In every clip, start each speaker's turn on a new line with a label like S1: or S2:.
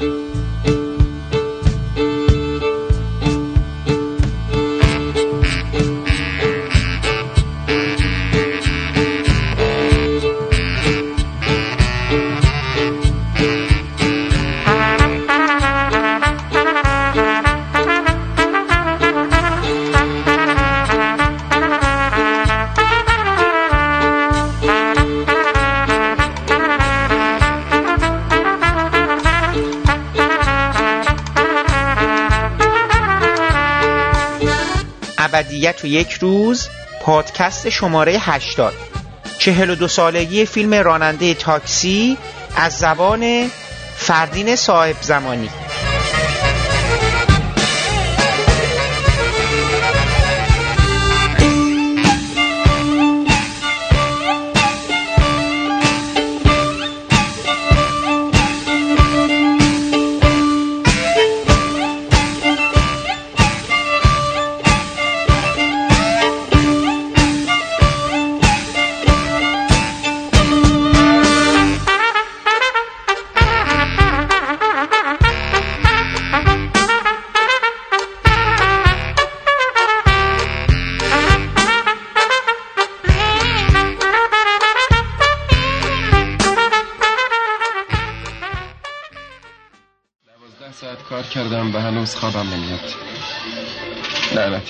S1: ابدیت و یک روز پادکست شماره 80 42 سالگی فیلم راننده تاکسی از زبان فردین صاحب زمانی.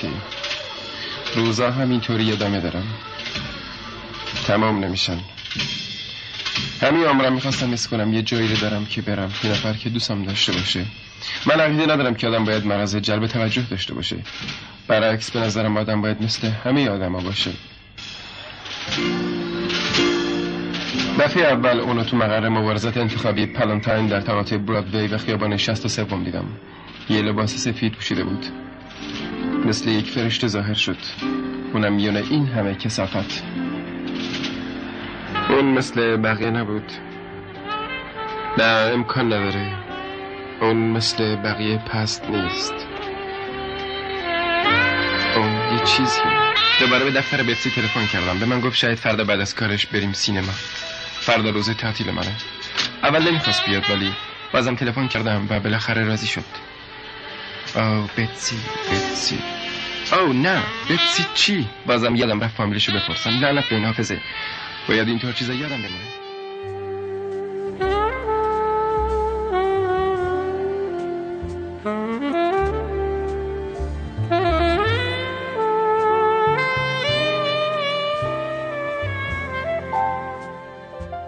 S2: لعنتی روزا همینطوری ادامه دارم. تمام نمیشن. همین عمرم می‌خواستم اس کنم یه جایی رو دارم که برم. یه نفر که دوستم داشته باشه. من عقیده ندارم که آدم باید مرض جلب توجه داشته باشه. برعکس به نظرم آدم باید مثل همه آدم ها باشه. دفعه اول اونو تو مقر مبارزات انتخابی پلانتاین در تقاطع برادوی و خیابان شست و سوم دیدم. یه لباس سفید پوشیده بود. مثل یک فرشته ظاهر شد. اونم میونه این همه کسافت اون مثل بقیه نبود. نه امکان نداره. اون مثل بقیه پست نیست. اون یه چیزی. دوباره به دفتر بتسی تلفن کردم. به من گفت شاید فردا بعد از کارش بریم سینما. فردا روز تعطیل منه. اول نمی‌خواست بیاد ولی بازم تلفن کردم و بالاخره راضی شد. او بتسی بتسی او نه. بتسی چی بازم یادم رفت فامیلشو بپرسم. لعنت به این حافظه باید اینطور چیزا یادم بمونه.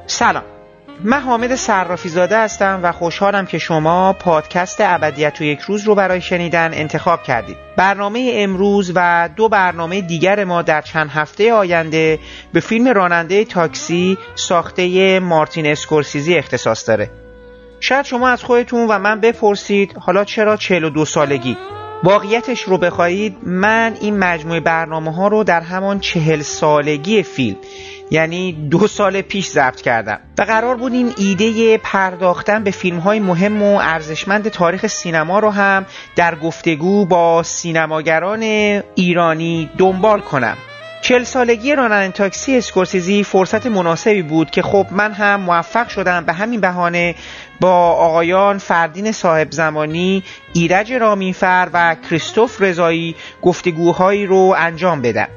S1: سلام. من حامد صرافی زاده هستم و خوشحالم که شما پادکست ابدیت و یک روز رو برای شنیدن انتخاب کردید. برنامه امروز و دو برنامه دیگر ما در چند هفته آینده به فیلم راننده تاکسی ساخته مارتین اسکورسیزی اختصاص داره. شاید شما از خودتون و من بپرسید حالا چرا 42 سالگی؟ واقعیتش رو بخواهید من این مجموعه برنامه ها رو در همان چهل سالگی فیلم یعنی دو سال پیش ضبط کردم. و قرار بود این ایده پرداختن به فیلم های مهم و ارزشمند تاریخ سینما رو هم در گفتگو با سینماگران ایرانی دنبال کنم. چل سالگی راننده تاکسی اسکورسیزی فرصت مناسبی بود که خب من هم موفق شدم به همین بهانه با آقایان فردین صاحب زمانی ایرج رامینفر و کریستوف رضایی گفتگوهایی رو انجام بدم.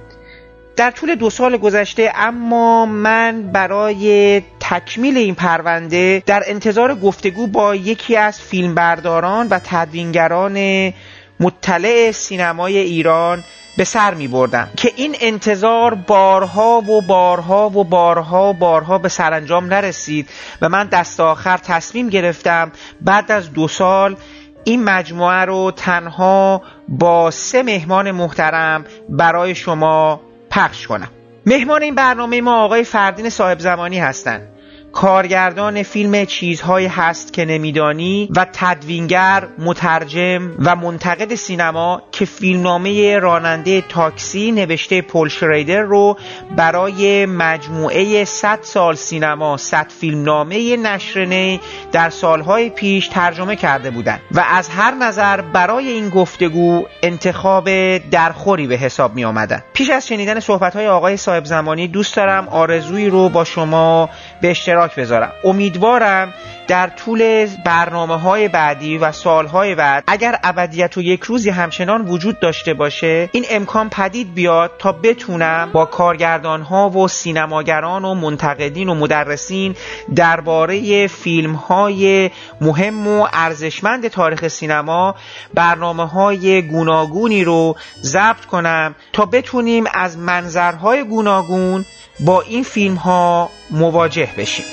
S1: در طول دو سال گذشته اما من برای تکمیل این پرونده در انتظار گفتگو با یکی از فیلمبرداران و تدوینگران مطلع سینمای ایران به سر می بردم که این انتظار بارها و بارها و بارها و بارها به سرانجام نرسید و من دست آخر تصمیم گرفتم بعد از دو سال این مجموعه رو تنها با سه مهمان محترم برای شما پخش کنم. مهمان این برنامه ما آقای فردین صاحب زمانی هستند. کارگردان فیلم چیزهایی هست که نمیدانی و تدوینگر مترجم و منتقد سینما که فیلمنامه راننده تاکسی نوشته پل شریدر رو برای مجموعه 100 سال سینما 100 فیلمنامه نشرنه در سالهای پیش ترجمه کرده بودند و از هر نظر برای این گفتگو انتخاب درخوری به حساب می آمدن. پیش از شنیدن صحبت های آقای صاحب زمانی دوست دارم آرزویی رو با شما
S3: به اشتراک بذارم. امیدوارم در طول برنامه های بعدی و سالهای بعد اگر ابدیت و یک روزی همچنان وجود داشته باشه این امکان پدید بیاد تا بتونم با کارگردان ها و سینماگران و منتقدین و مدرسین درباره فیلم های مهم و ارزشمند تاریخ سینما برنامه های گوناگونی رو ضبط کنم تا بتونیم از منظرهای گوناگون با این فیلم ها مواجه بشیم.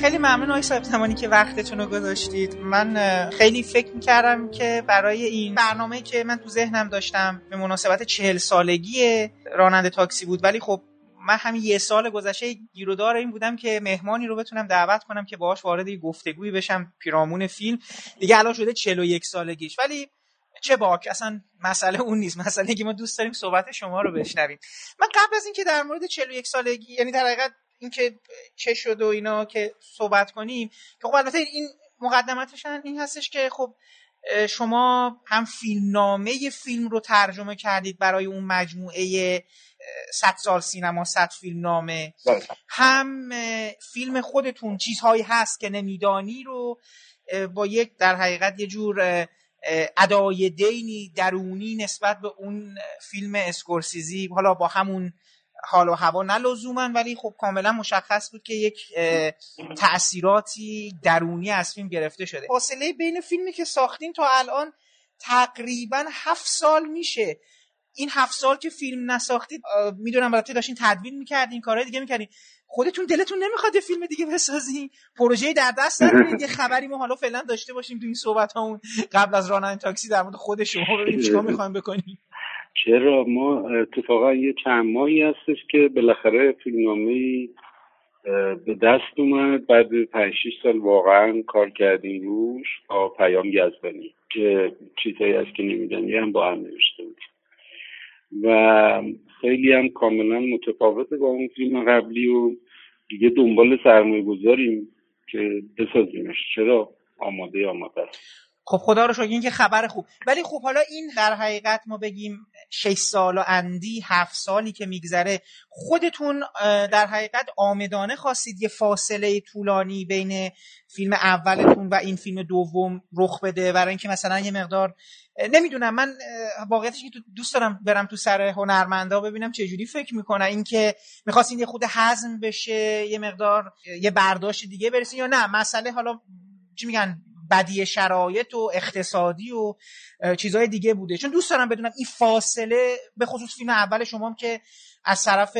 S3: خیلی ممنون آقای صاحب زمانی که وقتتون رو گذاشتید. من خیلی فکر می‌کردم که برای این برنامه که من تو ذهنم داشتم به مناسبت چهل سالگی راننده تاکسی بود ولی خب من همین یه سال گذشته گیرودار این بودم که مهمانی رو بتونم دعوت کنم که باهاش وارد گفتگویی بشم پیرامون فیلم. دیگه الان شده 41 سالگیش. ولی چه باک اصلا مسئله اون نیست. مسئله که ما دوست داریم صحبت شما رو بشنویم. من قبل از اینکه در مورد 41 سالگی یعنی در حقیقت اینکه چه شد و اینا که صحبت کنیم که خب البته این مقدمتش این هستش که خب شما هم فیلمنامه فیلم رو ترجمه کردید برای اون مجموعه 100 سال سینما 100 فیلم نامه. بله. هم فیلم خودتون چیزهایی هست که نمیدانی رو با یک در حقیقت یه جور ادای دینی درونی نسبت به اون فیلم اسکورسیزی. حالا با همون حال و هوا نه لزوما ولی خب کاملا مشخص بود که یک تاثیراتی درونی از فیلم گرفته شده. فاصله بین فیلمی که ساختین تا الان تقریبا هفت سال میشه این هفت سال که فیلم نساختید می‌دونم البته داشتین تدوین می‌کردین کارهای دیگه می‌کردین. خودتون دلتون نمی‌خواد یه فیلم دیگه بسازین. پروژه در دست ندارید یه خبری ما حالا فعلا داشته باشیم تو این صحبت همون قبل از رانندگی تاکسی در مورد خود شما ببینیم چیکار می‌خوایم بکنیم.
S4: چرا؟ ما اتفاقا یه چند ماهی هستش که بالاخره فیلمنامه به دست اومد. بعد پنج سال واقعا کار کردیم روش با پیام یزدانی که چیزهایی هست که نمیدنی هم با هم نوشته بودیم و خیلی هم کاملا متفاوته با اون فیلم قبلی و دیگه دنبال سرمایه گذاریم که بسازیمش. چرا؟ آماده آماده است.
S3: خب خدا رو شکر این که خبر خوب. ولی خب حالا این در حقیقت ما بگیم 6 سال و اندی هفت سالی که میگذره خودتون در حقیقت آمدانه خواستید یه فاصله طولانی بین فیلم اولتون و این فیلم دوم رخ بده. برای اینکه مثلا یه مقدار نمی‌دونم من واقعیتش که دوست دارم برم تو سر هنرمندا ببینم چه جوری فکر می‌کنن. اینکه می‌خواستین یه خود حزم بشه یه مقدار یه برداشت دیگه برسین یا نه. مسئله حالا چی میگن؟ بدی شرایط و اقتصادی و چیزهای دیگه بوده. چون دوست دارم بدونم این فاصله به خصوص فیلم اول شما هم که از طرف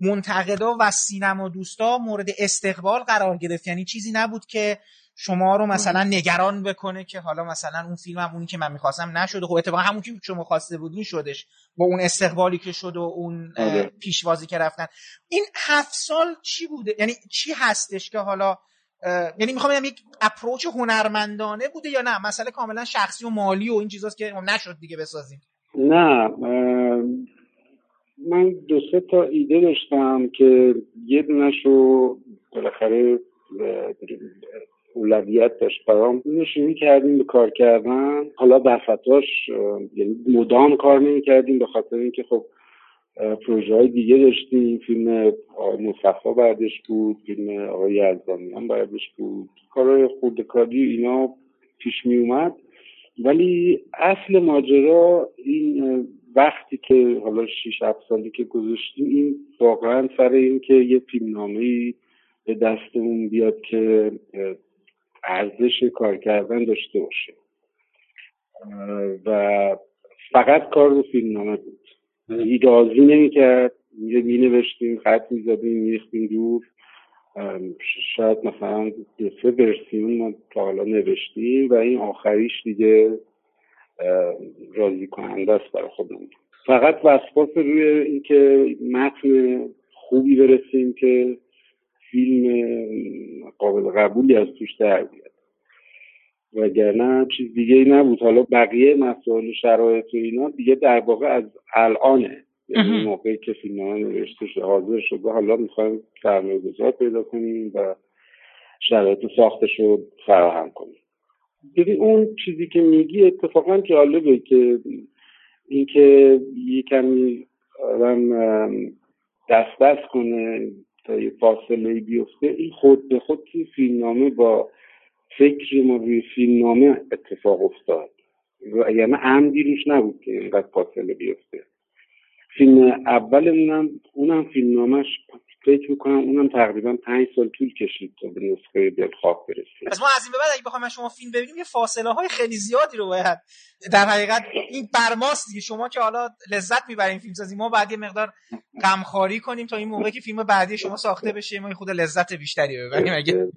S3: منتقدا و سینما دوستا مورد استقبال قرار گرفت. یعنی چیزی نبود که شما رو مثلا نگران بکنه که حالا مثلا اون فیلم هم اونی که من می‌خواستم نشده خب اتفاقا همون که شما خواسته بودین شدش. با اون استقبالی که شد و اون آره. پیشوازی که رفتن. این هفت سال چی بوده؟ یعنی چی هستش که حالا یعنی می‌خوام بگم یک اپروچ هنرمندانه بوده یا نه؟ مسئله کاملا شخصی و مالی و این چیزاست که نشد دیگه بسازیم.
S4: نه من دو سه تا ایده داشتم که یه دونش رو بالاخره اولویت داشت برام. شروع کردیم به کار کردن. حالا بفتاش یعنی مدام کار نمی کردیم به خاطر اینکه خب پروژه های دیگه داشتیم. فیلم آقای مصفا بعدش بود فیلم آقای یزدانی هم بعدش بود. کارهای خوردکاری اینا پیش می اومد. ولی اصل ماجرا این وقتی که حالا 6 7 سالی که گذاشتیم این واقعا سر این که یه فیلمنامه به دستمون بیاد که ارزش کار کردن داشته باشه. و فقط کار رو فیلمنامه بود. ایدازی نمی‌کرد. می نوشتیم خط می‌زدیم میریختیم دور. شاید مثلا دو سه ورسیون ما تا حالا نوشتیم و این آخریش دیگه راضی کننده است برای خودمون. فقط وسواس روی اینکه متن خوبی برسیم که فیلم قابل قبولی از توش در بیاد. وگرنه چیز دیگه ای نبود. حالا بقیه مسائل شرایط و اینا دیگه در واقع از الانه. یعنی موقعی که فیلم نوشته شده حاضر شده حالا می‌خوایم سرمایه گذار پیدا کنیم و شرایط ساختش رو فراهم کنیم. ببین اون چیزی که میگی اتفاقا جالبه که اینکه یه کمی آدم دست دست کنه تا یه فاصله بیفته این خود به خود توی فیلمنامه با فکر ما روی فیلمنامه اتفاق افتاد. و یعنی عمدی روش نبود که اینقدر فاصله بیفته. فیلم اولمونم اونم فیلمنامهش فکر می‌کنم اونم تقریبا پنج سال طول کشید تا به نسخه دلخواه برسیم
S3: پس ما از این به بعد اگه بخوایم شما فیلم ببینیم یه فاصله های خیلی زیادی رو باید در حقیقت این برماست دیگه. شما که حالا لذت می‌برین فیلم سازی ما بعد یه مقدار غمخواری کنیم تا این موقع که فیلم بعدی شما ساخته بشه ما خود لذت بیشتری ببریم. اگه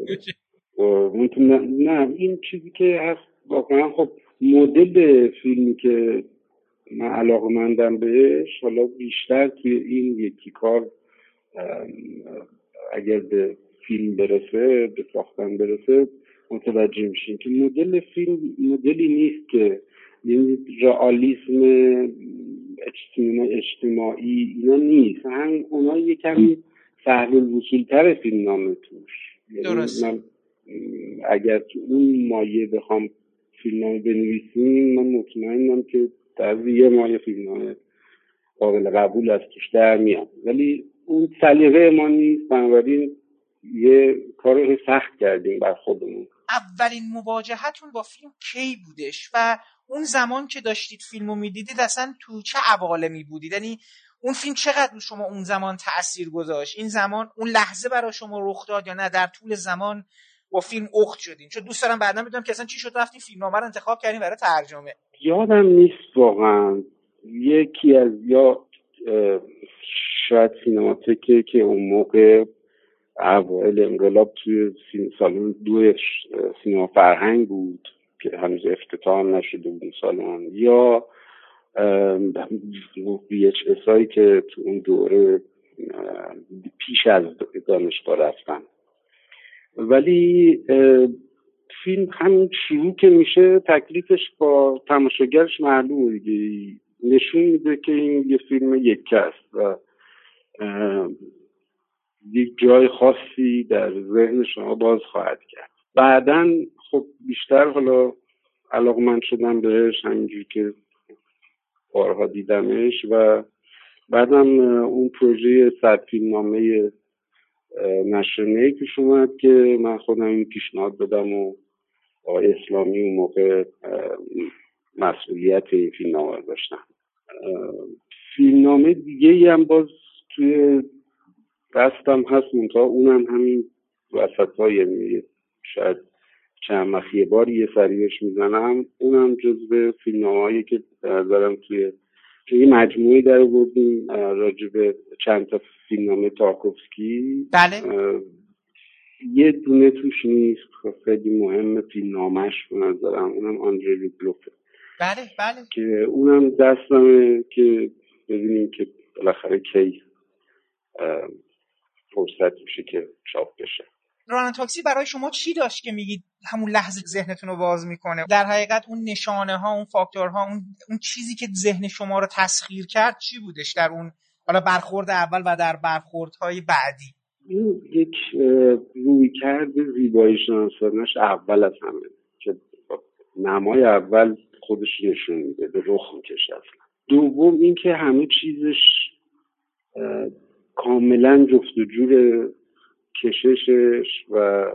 S4: نه این چیزی که هست واقعا خب مدل فیلمی که من علاقه مندم بهش حالا بیشتر توی این یکی کار اگر به فیلم برسه به ساختن برسه متوجه میشین که مدل فیلم مدلی نیست که یعنی رئالیسم اجتماعی اینا نیست. هم اونا یه کمی سهل فیلم نامه توش.
S3: یعنی درست. من
S4: اگر تو اون مایه بخوام فیلم نامه بنویسیم من مطمئنم که در یه مایه فیلم نامه قابل قبول از در میاد ولی اون سلیقه ما نیست. بنابراین یه کار سخت کردیم بر خودمون.
S3: اولین مواجهتون با فیلم کی بودش؟ و اون زمان که داشتید فیلم رو می‌دیدید اصلا تو چه عوالمی بودید؟ یعنی اون فیلم چقدر شما اون زمان تاثیر گذاشت؟ این زمان اون لحظه برای شما رخ داد یا نه؟ در طول زمان با فیلم اخت شدین. چون دوست دارم بعدا بدونم که اصلا چی شد. رفتین فیلم رو انتخاب کردین برای ترجمه.
S4: یادم نیست واقعا. یکی از یا شاید سینماتکه که اون موقع اوائل انقلاب توی سالن دو سینما فرهنگ بود که هنوز افتتاح نشده بود سالن. یا بی اچ که تو اون دوره پیش از دانشگاه رفتن. ولی فیلم همین شروع که میشه تکلیفش با تماشاگرش معلومه دیگه. نشون میده که این یه فیلم یک است و یک جای خاصی در ذهن شما باز خواهد کرد. بعدا خب بیشتر حالا علاقمند شدم بهش همینجور که بارها دیدمش و بعدم اون پروژه صد فیلم نامه نشر پیش اومد که من خودم این پیشنهاد بدم و آقای اسلامی اون موقع مسئولیت این فیلم نامه داشتم فیلمنامه دیگه ای هم باز توی دستم هست منتها اونم همین وسط های یعنی شاید چند مخیه باری یه سریش می‌زنم. اونم جزو فیلمنامه هایی که دارم توی یه مجموعی در بودیم راجب چند تا فیلمنامه تارکوفسکی
S3: بله.
S4: یه دونه توش نیست خب خیلی مهم فیلمنامهش به نظرم اونم آندری بلوفه
S3: بله بله.
S4: که اونم دستمه که ببینیم که بالاخره کی فرصت میشه که چاپ بشه.
S3: رانان تاکسی برای شما چی داشت که میگید همون لحظه ذهنتون رو باز می‌کنه؟ در حقیقت اون نشانه ها اون فاکتورها اون, اون چیزی که ذهن شما رو تسخیر کرد چی بودش در اون حالا برخورد اول و در برخوردهای بعدی؟
S4: این یک روی کرد زیبایی شناسانش اول از همه که نمای اول خودش نشون میده به رخ می‌کشه اصلا. دوم اینکه همه چیزش کاملا جفت و جور کششش و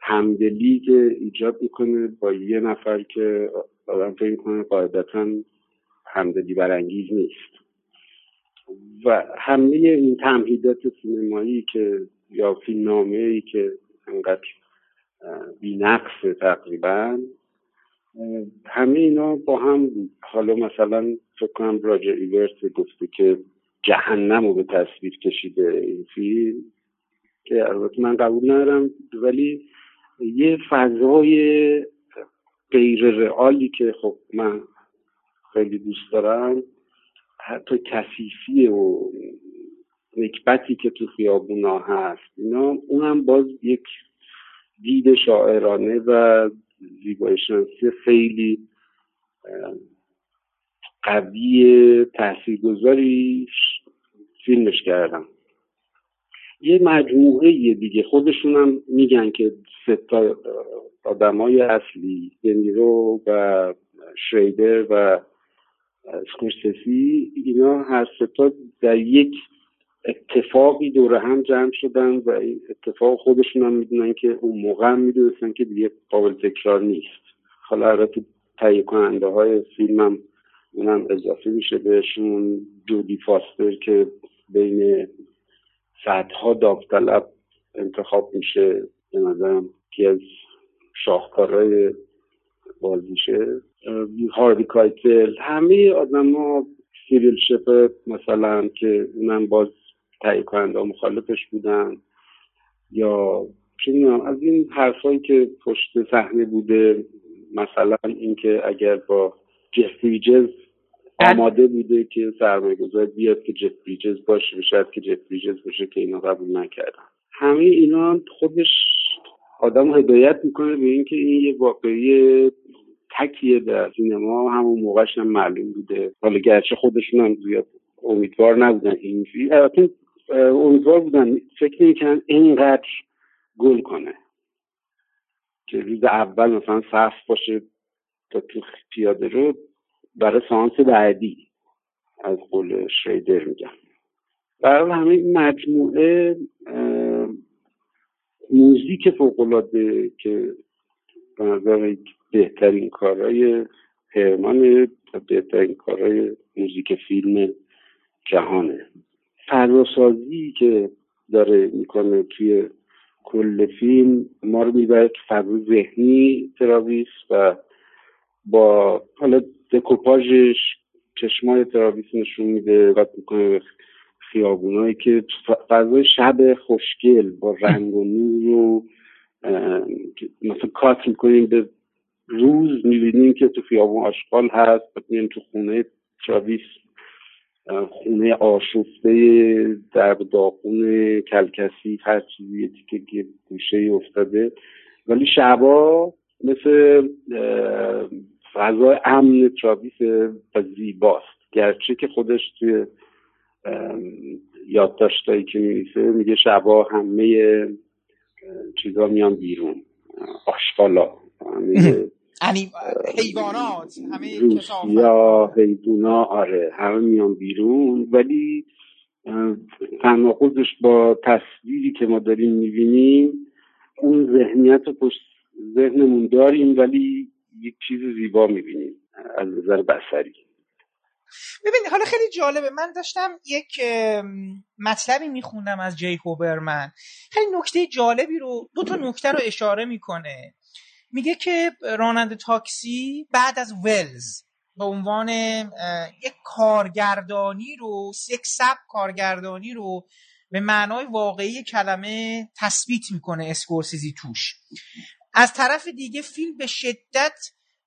S4: همدلی که ایجاد می‌کنه با یه نفر که آدم فکر کنه قاعدتا همدلی برانگیز نیست. و همه این تمهیدات سینمایی که یا فیلمنامه ای که انقدر بینقص تقریبا همه اینا با هم حالا مثلا فکر کنم راجر ایورس گفته که جهنم رو به تصویر کشیده این فیلم. که البته من قبول ندارم ولی یه فضای غیر رئالی که خب من خیلی دوست دارم حتی کثیفی و نکبتی که تو خیابونا هست اینا اونم باز یک دید شاعرانه و زیبایی شناسی خیلی قوی تاثیرگذاری فیلمش کردم. یه مجموعه دیگه خودشون هم میگن که سه تا آدمای اصلی دنیرو و شریدر و سکورسسی اینا هر ستا در یک اتفاقی دوره هم جمع شدن و این اتفاق خودشون هم می‌دونن که اون موقع هم می‌دونستن که دیگه قابل تکرار نیست. حالا البته تهیه کننده های فیلم هم اونم اضافه میشه بهشون. جودی فاستر که بین صدها داوطلب انتخاب میشه به نظرم که از شاهکارهای بازیشه. هاروی کایتل. همه آدم ها سیریل شپرد مثلا که اونم باز تهیه کننده مخالفش بودن. یا چه از این حرفایی که پشت صحنه بوده مثلا اینکه اگر با جف بریجز آماده بوده که سرمایه گذار بیاد که جف بریجز باشه شاید که جف بریجز باشه که اینا قبول نکردن. همه اینا خودش آدم هدایت می‌کنه به اینکه این یه واقعی تکیه در سینما همون موقعش هم معلوم بوده. حالا گرچه خودشون هم زیاد امیدوار نبودن این البته امیدوار بودن. فکر نمی‌کنن اینقدر گل کنه. که روز اول مثلا صف باشه تا تو پیاده رو برای سانس بعدی از قول شریدر میگم. برای همه مجموعه موزیک فوقالعاده که به نظر بهترین کارهای هرمان بهترین کارهای موزیک فیلم جهانه. فضاسازی که داره می‌کنه توی کل فیلم ما رو می‌بره تو ذهنی تراویس و با حالا دکوپاژش چشمای تراویس نشون میده و می‌کنه خیابونایی که فضای شب خوشگل با رنگ و نور و مثلا کات می‌کنیم به روز می‌بینیم که تو خیابون آشغال هست و تو خونه تراویس خونه آشفته در داخون کلکسی هر چیزی که گوشه افتاده. ولی شبا مثل فضای امن تراویس و زیباست. گرچه که خودش توی یادداشتایی که میریسه میگه شبا همه چیزا میان بیرون. آشغالا. همه
S3: یعنی حیوانات همه
S4: یا حیوونا آره همه میان بیرون. ولی تناقضش با تصویری که ما داریم می‌بینیم اون ذهنیت رو پشت ذهنمون داریم ولی یک چیز زیبا می‌بینیم از نظر بسری
S3: ببین حالا خیلی جالبه. من داشتم یک مطلبی میخوندم از جی هوبرمن. خیلی نکته جالبی رو دو تا نکته رو اشاره می‌کنه. میگه که راننده تاکسی بعد از ولز به عنوان یک کارگردانی رو یک سب کارگردانی رو به معنای واقعی کلمه تثبیت می‌کنه اسکورسیزی توش. از طرف دیگه فیلم به شدت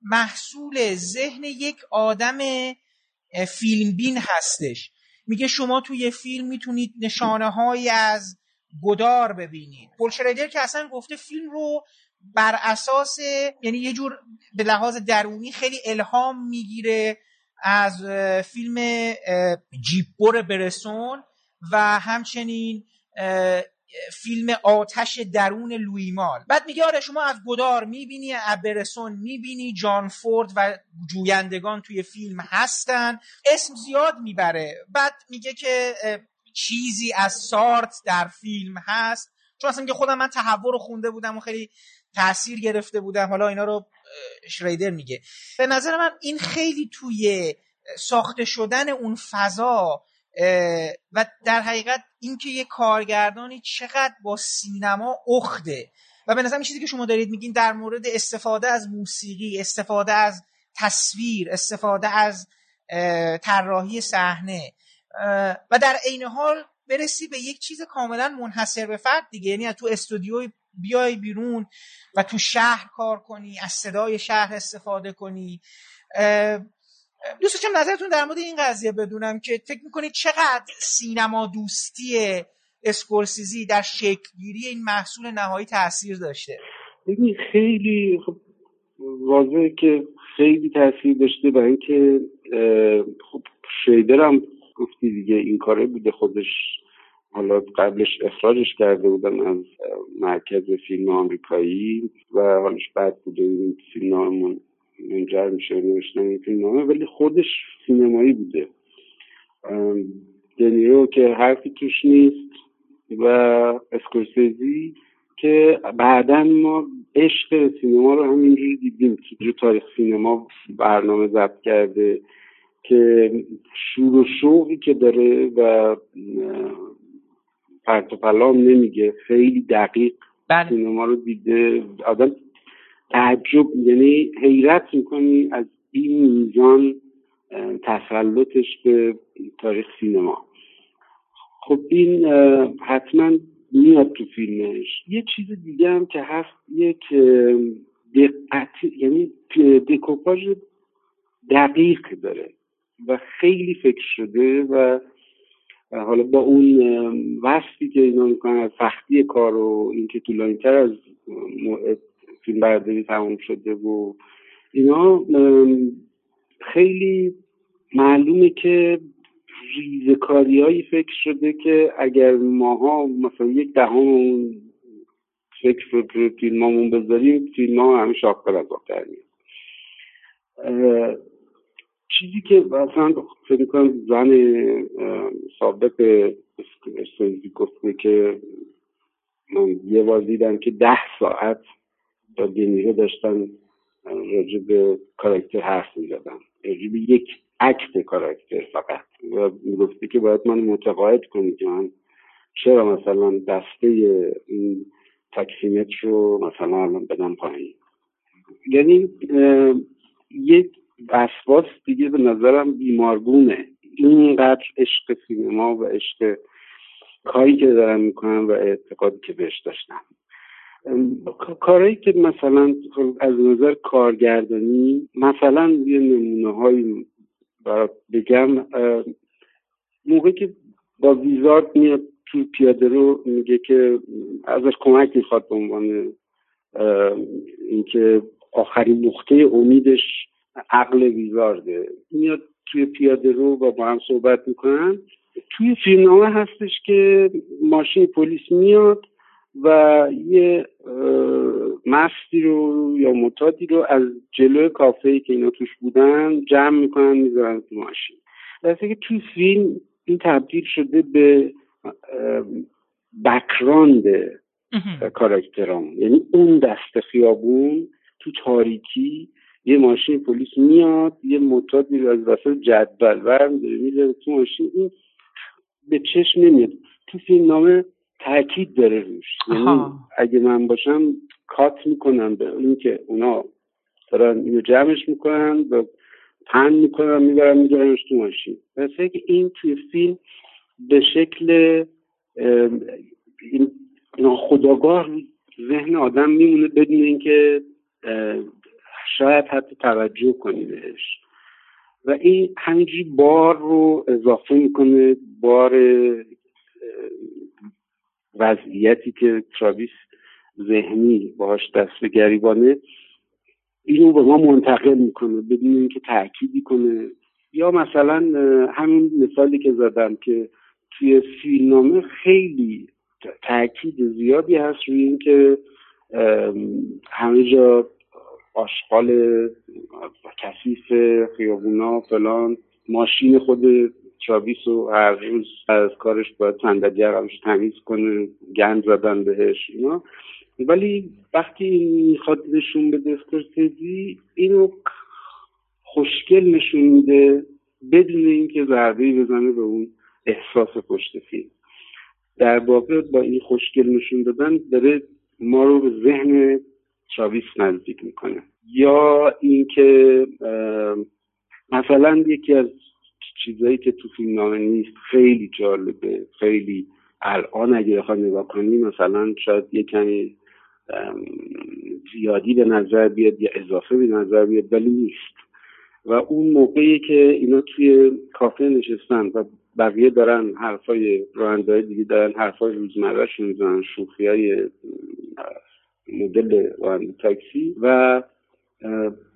S3: محصول ذهن یک آدم فیلمبین هستش. میگه شما توی فیلم می‌تونید نشانه های از گدار ببینید. پول که اصلا گفته فیلم رو بر اساس یعنی یه جور به لحاظ درونی خیلی الهام می‌گیره از فیلم جیپور برسون و همچنین فیلم آتش درون لویمال بعد میگه آره شما از گدار می‌بینی ابرسون می‌بینی جان فورد و جویندگان توی فیلم هستن. اسم زیاد می‌بره. بعد میگه که چیزی از سارت در فیلم هست. چون اصلا که خودم من تحور رو خونده بودم و خیلی تاثیر گرفته بودم. حالا اینا رو شریدر میگه. به نظر من این خیلی توی ساخته شدن اون فضا و در حقیقت اینکه یه کارگردانی چقدر با سینما اخده و به نظر چیزی که شما دارید میگین در مورد استفاده از موسیقی استفاده از تصویر استفاده از طراحی صحنه و در عین حال برسی به یک چیز کاملا منحصر به فرد دیگه. یعنی تو استودیوی بیای بیرون و تو شهر کار کنی از صدای شهر استفاده کنی. دوست داشتم نظرتون در مورد این قضیه بدونم که فکر می‌کنید چقدر سینما دوستی اسکورسیزی در شکلگیری این محصول نهایی تاثیر داشته؟
S4: ببین خیلی خب واضحه که خیلی تاثیر داشته برای اینکه خب شیدر هم گفتی دیگه این کاره بوده خودش حالا قبلش اخراجش کرده بودن از مرکز فیلم آمریکایی و حالش بعد بوده. این فیلم منجر میشه نوشتن این فیلم نامه ولی خودش سینمایی بوده. دنیرو که حرفی توش نیست و اسکورسیزی که بعدا ما عشق سینما رو همینجوری دیدیم. که تاریخ سینما برنامه ضبط کرده که شور و شوقی که داره و پرت و نمیگه. خیلی دقیق بله. سینما رو دیده. آدم تعجب یعنی حیرت می‌کنی از این میزان تسلطش به تاریخ سینما. خب این حتما میاد تو فیلمش. یه چیز دیگه هم که هست یک دقت یعنی دکوپاژ دقیق داره و خیلی فکر شده و حالا با اون وصفی که اینا می‌کنن از سختی کار و اینکه طولانی تر از فیلم برداری تموم شده و اینا خیلی معلومه که ریزکاری هایی فکر شده که اگر ماها مثلا یک دهم اون فکر رو فیلمامون بذاریم فیلم ها همه شاکر از آب چیزی که مثلا فکر کنم زن سابق سوزی گفته که من یه بار دیدم که ده ساعت با دنیره داشتن راجع به کاراکتر حرف می‌زدن. راجع به یک عکت کاراکتر فقط. و می‌گفتی که باید من متقاعد کنی که من چرا مثلا دسته این تکسیمت رو مثلا بدم پایین. یعنی یک وسواس دیگه به نظرم بیمارگونه. اینقدر عشق سینما و عشق کاری که دارم می‌کنم و اعتقادی که بهش داشتم. کارهایی که مثلا از نظر کارگردانی مثلا یه نمونه هایی بگم موقعی که با ویزارد میاد تو پیاده رو میگه که ازش کمک می‌خواد به عنوان اینکه آخرین نقطه امیدش عقل ویزارده. میاد توی پیاده رو و با هم صحبت می‌کنن. توی فیلمنامه هستش که ماشین پلیس میاد و یه مستی رو یا متادی رو از جلو کافه ای که اینا توش بودن جمع می‌کنن می‌ذارن تو ماشین. در که توی فیلم این تبدیل شده به بکراند کاراکترام یعنی اون دست خیابون تو تاریکی یه ماشین پلیس میاد یه متادی رو از وسط جدول برمیداره می‌ذاره تو ماشین. این به چشم نمیاد. تو فیلم نامه تاکید داره روش. یعنی اگه من باشم کات می‌کنم به اینکه اونا دارن اینو جمعش می‌کنن و پن می‌کنن می‌برن میذارنش تو ماشین. مثل که این توی فیلم به شکل این ناخداگاه ذهن آدم میمونه بدون اینکه شاید حتی توجه کنی بهش. و این همینجوری بار رو اضافه می‌کنه بار وضعیتی که تراویس ذهنی باهاش دست به گریبانه اینو به ما منتقل می‌کنه بدون اینکه تاکیدی کنه. یا مثلا همین مثالی که زدم که توی فیلمنامه خیلی تاکید زیادی هست روی اینکه همه جا آشغال کثیف خیابونا فلان ماشین خود تراویس و هر روز از کارش باید صندلی عقبش تمیز کنه گند زدن بهش اینا. ولی وقتی می‌خواد نشون بده اسکورسیزی اینو خوشگل نشون میده بدون اینکه ضربه بزنه به اون احساس پشت فیلم. در واقع با این خوشگل نشون دادن داره ما رو به ذهن تراویس نزدیک می‌کنه. یا اینکه مثلا یکی از چیزایی که تو فیلم نامه نیست خیلی جالبه خیلی الان اگه بخوای نگاه کنی مثلا شاید یه کمی زیادی به نظر بیاد یا اضافه به نظر بیاد ولی نیست و اون موقعی که اینا توی کافه نشستن و بقیه دارن حرفای راننده دیگه دارن حرفای روزمرهشون می‌زنن شوخی های مدل راننده تاکسی و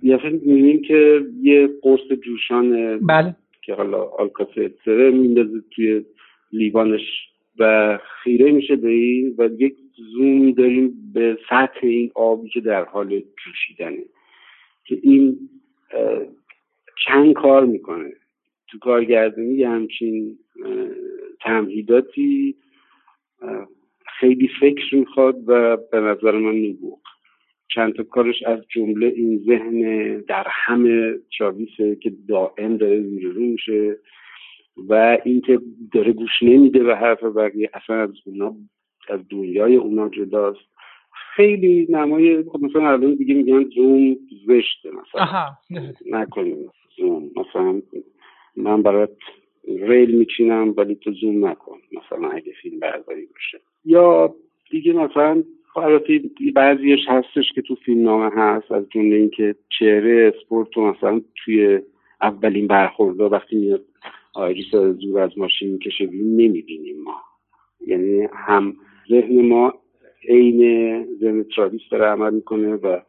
S4: یه می‌بینیم که یه قرص جوشان
S3: بله.
S4: که حالا آلکاسه میندازه توی لیوانش و خیره میشه به این و یک زومی داریم به سطح این آبی که در حال جوشیدنه که این چند کار می‌کنه. تو کارگردانی همچین تمهیداتی خیلی فکر می‌خواد و به نظر من نبوغ. چند تا کارش از جمله این ذهن در همه چاویسه که دائم داره زیر رو میشه و اینکه داره گوش نمیده به حرف بقیه اصلا از اونا از دنیای اونا جداست. خیلی نمای خب مثلا الان دیگه میگن زوم زشته مثلا. نکنیم زوم مثلا من برات ریل میچینم ولی تو زوم نکن مثلا اگه فیلم برداری باشه. یا دیگه مثلا البته بعضیش هستش که تو فیلم نامه هست از جمله اینکه چهره اسپورت رو مثلا توی اولین برخوردا وقتی میاد آیریس زور از ماشین می‌کشه نمی‌بینیم ما. یعنی هم ذهن ما عین ذهن تراویس داره عمل می‌کنه و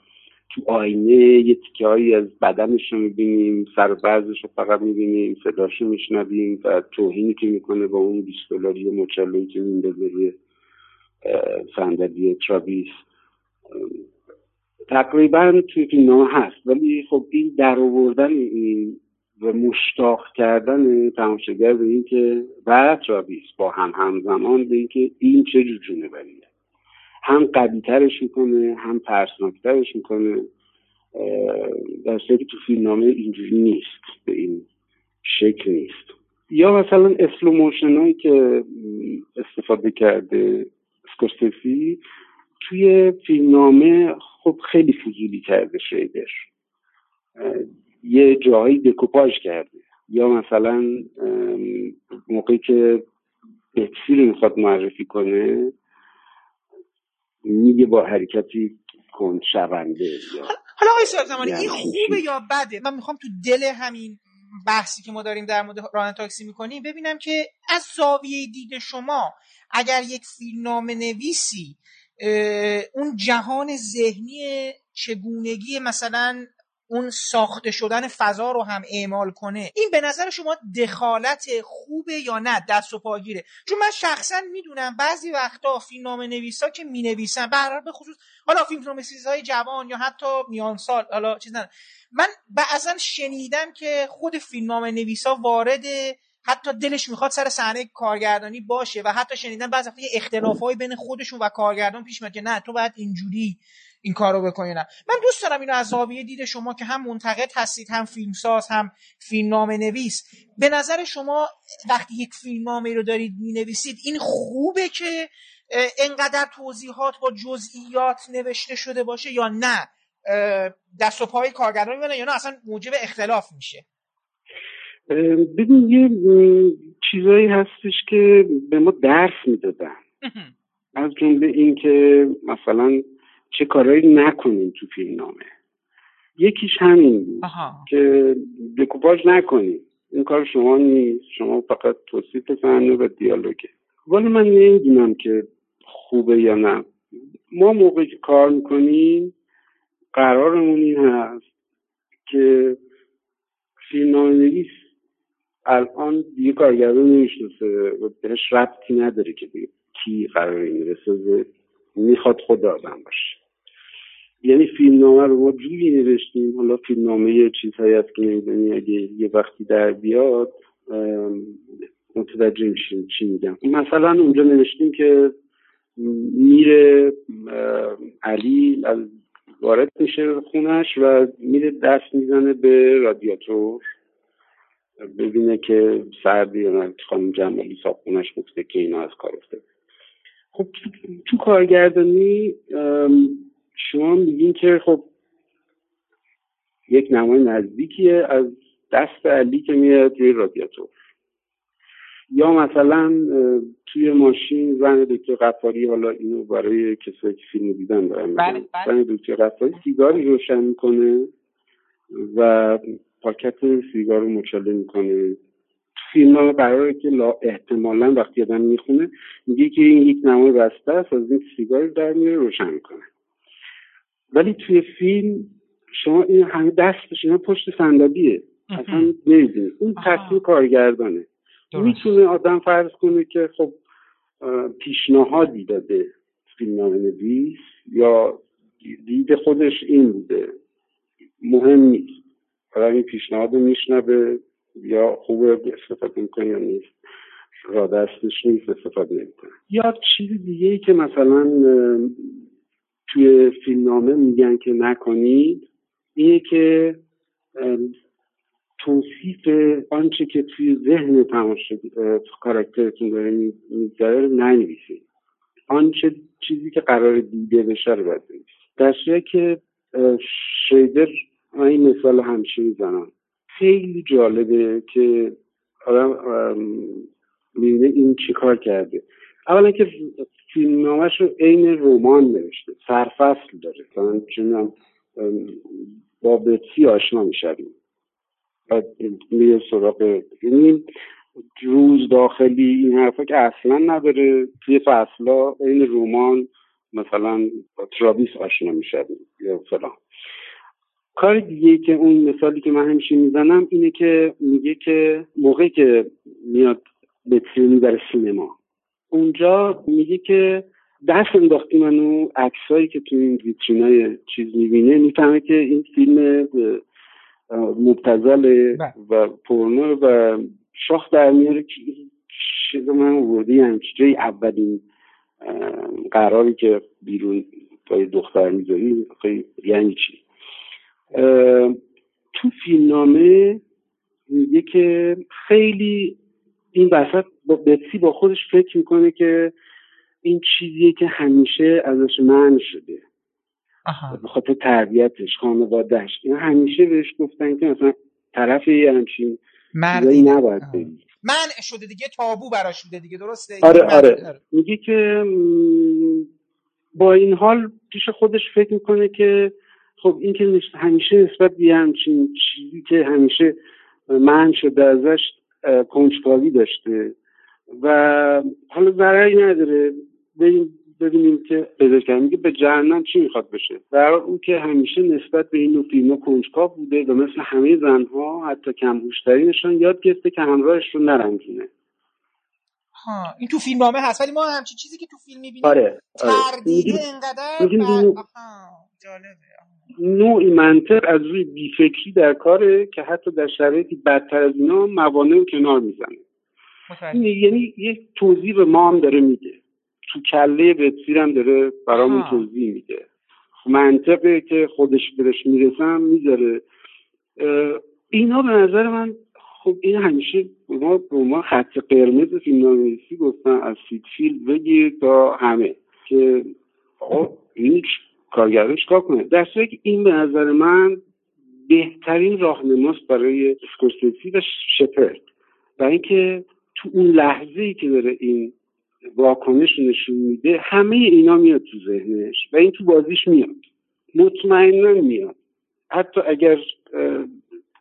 S4: تو آینه یه تیکه هایی از بدنش رو می‌بینیم سر رو فقط می‌بینیم صداش رو میشنویم و توهینی که می‌کنه با اون 20 دلاری مچلوی که میندازه صندلی تراویس. تقریبا توی فیلم هست ولی خب این در آوردن و مشتاق کردن تماشاگر به اینکه و تراویس با هم همزمان به اینکه این چه جوجونه بریه هم قوی ترش می‌کنه هم ترسناکترش می‌کنه. در حالی که تو فیلم نامه اینجوری نیست به این شکل نیست. یا مثلا اسلوموشن هایی که استفاده کرده اسکورسیزی توی فیلمنامه خب خیلی فضولی کرده شریدر. یه جاهایی دکوپاژ کرده. یا مثلا موقعی که بکسی رو می‌خواد معرفی کنه میگه با حرکتی کند شونده
S3: حالا آقای زمانی این خوبه یا بده؟ من می‌خوام تو دل همین بحثی که ما داریم در مورد راه تاکسی می‌کنیم ببینم که از زاویه دید شما اگر یک فیلمنامه نویسی اون جهان ذهنی چگونگی مثلا اون ساخته شدن فضا رو هم اعمال کنه. این به نظر شما دخالت خوبه یا نه؟ دست و پاگیره چون من شخصا می‌دونم بعضی وقتا فیلمنامه نویسا که می نویسن به به خصوص حالا فیلمنامه های جوان یا حتی میان سال حالا چیز نه من بعضا شنیدم که خود فیلمنامه نویسا وارد حتی دلش می‌خواد سر صحنه کارگردانی باشه و حتی شنیدن بعضی وقتا اختلافایی بین خودشون و کارگردان پیش میاد که نه تو باید اینجوری این کارو بکنی نه. من دوست دارم اینو از زاویه دید شما که هم منتقد هستید هم فیلمساز هم فیلمنامه نویس به نظر شما وقتی یک فیلمنامه رو دارید می‌نویسید این خوبه که انقدر توضیحات با جزئیات نوشته شده باشه یا نه؟ دست و پای کارگردان می‌بینه یا نه؟ اصلا موجب اختلاف میشه.
S4: ببین یه چیزایی هستش که به ما درس می‌دادن. از جمله اینکه مثلا چه کارهایی نکنیم تو فیلم نامه یکیش همین بود که دکوپاژ نکنیم. این کار شما نیست. شما فقط توصیف صحنه و دیالوگه ولی من نمی‌دونم که خوبه یا نه. ما موقعی که کار می‌کنیم قرارمون این هست که فیلم نویس الان دیگه کارگردان نمی‌شناسه و بهش ربطی نداره که کی قرار این بسازه. می‌خواد خود آدم باشه. یعنی فیلم نامه رو ما جوری نوشتیم. حالا فیلم نامه یه چیزهایی هست که نمی‌دونی اگه یه وقتی در بیاد متوجه میشیم چی میگم. مثلا اونجا نوشتیم که میره علی از وارد میشه خونش و میره دست می‌زنه به رادیاتور. ببینه که سردی یا خانم جمالی خونش گفته که اینا از کار افتاده. خب تو کارگردانی شما میگین که خب یک نمای نزدیکیه از دست علی که میاد روی رادیاتور. یا مثلا توی ماشین زن دکتر قفاری حالا اینو برای کسایی که فیلم دیدن دارم
S3: بله، بله.
S4: زن دکتر قفاری سیگاری روشن می‌کنه و پاکت سیگار رو مچاله می‌کنه. فیلم ها قراره که لا احتمالا وقتی آدم می‌خونه میگه که این یک نمای بسته است از این سیگار در میره روشن می‌کنه. ولی توی فیلم شما این همه دستش اینا پشت صندلیه. اصلا نمی‌دونی. اون تصمیم کارگردانه. می‌تونه آدم فرض کنه که خب پیشنهادی داده فیلم نویس یا دید خودش این بوده. مهم نیست. حالا این پیشنهاد میشنوه یا خوبه استفاده می‌کنه یا نیست. را دستش نیست استفاده نمی‌کنه. یا چیز دیگه ای که مثلا توی فیلمنامه میگن که نکنید اینه که توصیف آنچه که توی ذهن تماشا کاراکترتون داره می‌گذاره ننویسید. آنچه چیزی که قرار دیده بشه رو باید در که شیدر این مثال همیشه می‌زنم. خیلی جالبه که آدم می‌بینه این چیکار کرده. اولا که فیلمنامهش رو عین رمان نوشته سرفصل داره. مثلا چون با بتسی آشنا می‌شویم. بعد میره سراغ یعنی روز داخلی این حرفا که اصلا نداره. توی فصلا این رمان مثلا با ترابیس آشنا می‌شویم یا فلان. کار دیگه که اون مثالی که من همیشه می‌زنم اینه که میگه که موقعی که میاد به برای سینما. اونجا میگه که دست انداختی منو عکسایی که تو این ویترینای چیز می‌بینه می‌فهمه که این فیلم مبتزل. و پورنو و شاخ در میاره که چیز من وردی همچی جای اولین قراری که بیرون پای دختر می‌ذاری یعنی چی تو فیلمنامه میگه که خیلی این وسط با بتسی با خودش فکر می‌کنه که این چیزیه که همیشه ازش من شده. به خاطر تربیتش خانوادهش این همیشه بهش گفتن که مثلا طرف یه همچین
S3: مردی
S4: نباید بری
S3: من شده دیگه تابو براش شده دیگه درسته؟
S4: آره آره. میگه که با این حال پیش خودش فکر می‌کنه که خب این که همیشه نسبت به همچین چیزی که همیشه من شده ازش کنجکاوی داشته. و حالا ضرری نداره. ببینیم که پیدا کردن میگه به جهنم چی می‌خواد بشه. در اون که همیشه نسبت به این نوع فیلم کنجکاو بوده و مثل همه زنها حتی کمهوشترینشان یاد گرفته که همراهش رو نرنجونه.
S3: ها این تو فیلم نامه هست ولی ما همچین چیزی که تو فیلم می‌بینیم
S4: آره,
S3: آره. تردیده انقدر
S4: جالبه. نوعی منطق از روی بیفکری در کاره که حتی در شرایطی بدتر از اینا موانع رو کنار می‌زنه. یعنی یک توضیح به ما هم داره میده. تو کله بتسیر هم داره برامون توضیح میده. منطقه که خودش برش می‌رسم می‌ذاره. اینا به نظر من خب این همیشه ما به ما خط قرمز فیلمنامه‌نویسی گفتن از سیدفیلد بگیر تا همه. که این کارگردان چیکار کنه؟ در که این به نظر من بهترین راهنماست برای اسکورسیسی و شپرد. و اینکه تو اون لحظه ای که داره این واکنش نشون میده همه اینا میاد تو ذهنش و این تو بازیش میاد. مطمئنا میاد. حتی اگر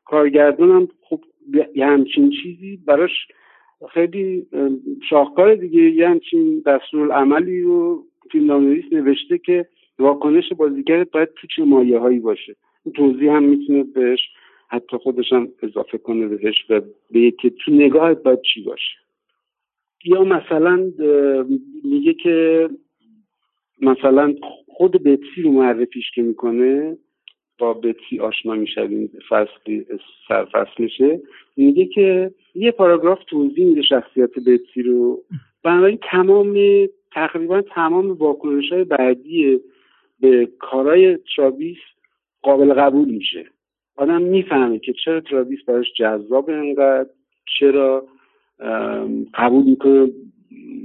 S4: کارگردانم خب یه همچین چیزی براش خیلی شاهکار دیگه. یه همچین دستور عملی رو فیلم نوشته که واکنش بازیگرت باید تو چه مایه هایی باشه توضیح هم می‌تونه بهش حتی خودش هم اضافه کنه بهش و به که تو نگاهت باید چی باشه. یا مثلا میگه که مثلا خود بتسی رو معرفیش که می‌کنه با بتسی آشنا می‌شویم فصلی سرفصلشه میگه که یه پاراگراف توضیح میده شخصیت بتسی رو. بنابراین تمام تقریبا تمام واکنش های بعدی به کارای تراویس قابل قبول میشه. آدم می‌فهمه که چرا تراویس براش جذاب انقدر چرا قبول می‌کنه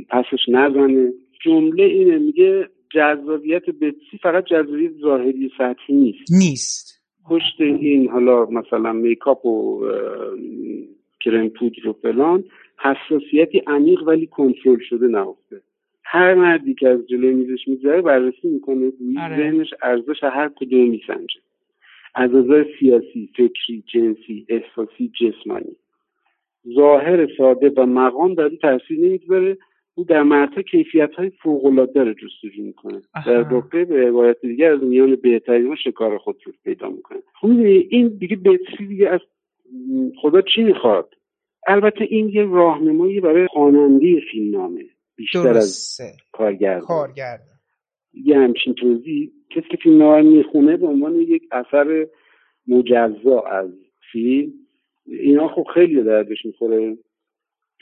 S4: پسش نزنه. جمله اینه میگه جذابیت بتسی فقط جذابیت ظاهری سطحی نیست.
S3: نیست.
S4: پشت این حالا مثلا میکاپ و کرم پودر و فلان حساسیتی عمیق ولی کنترل شده نهفته. هر مردی که از جلوی میزش میگذره بررسی می‌کنه. گویی آره. ذهنش ارزش هر کدوم میسنجه. از نظر سیاسی فکری جنسی احساسی جسمانی. ظاهر ساده و مقام در این تاثیر نمی‌گذاره. او در مرتبه کیفیت های فوق العاده رو جستجو می‌کنه. در واقع به روایت دیگر از میان بهترین ها شکار خود رو پیدا می‌کنه. خب این دیگه بهتری دیگه از خدا چی می‌خواد؟ البته این یه راهنمایی برای خواننده فیلمنامه. بیشتر از کارگردان.
S3: کارگردان.
S4: یه همچین توضیح کسی که فیلم می‌خونه به عنوان یک اثر مجزا از فیلم اینا خب خیلی دردش می‌خوره.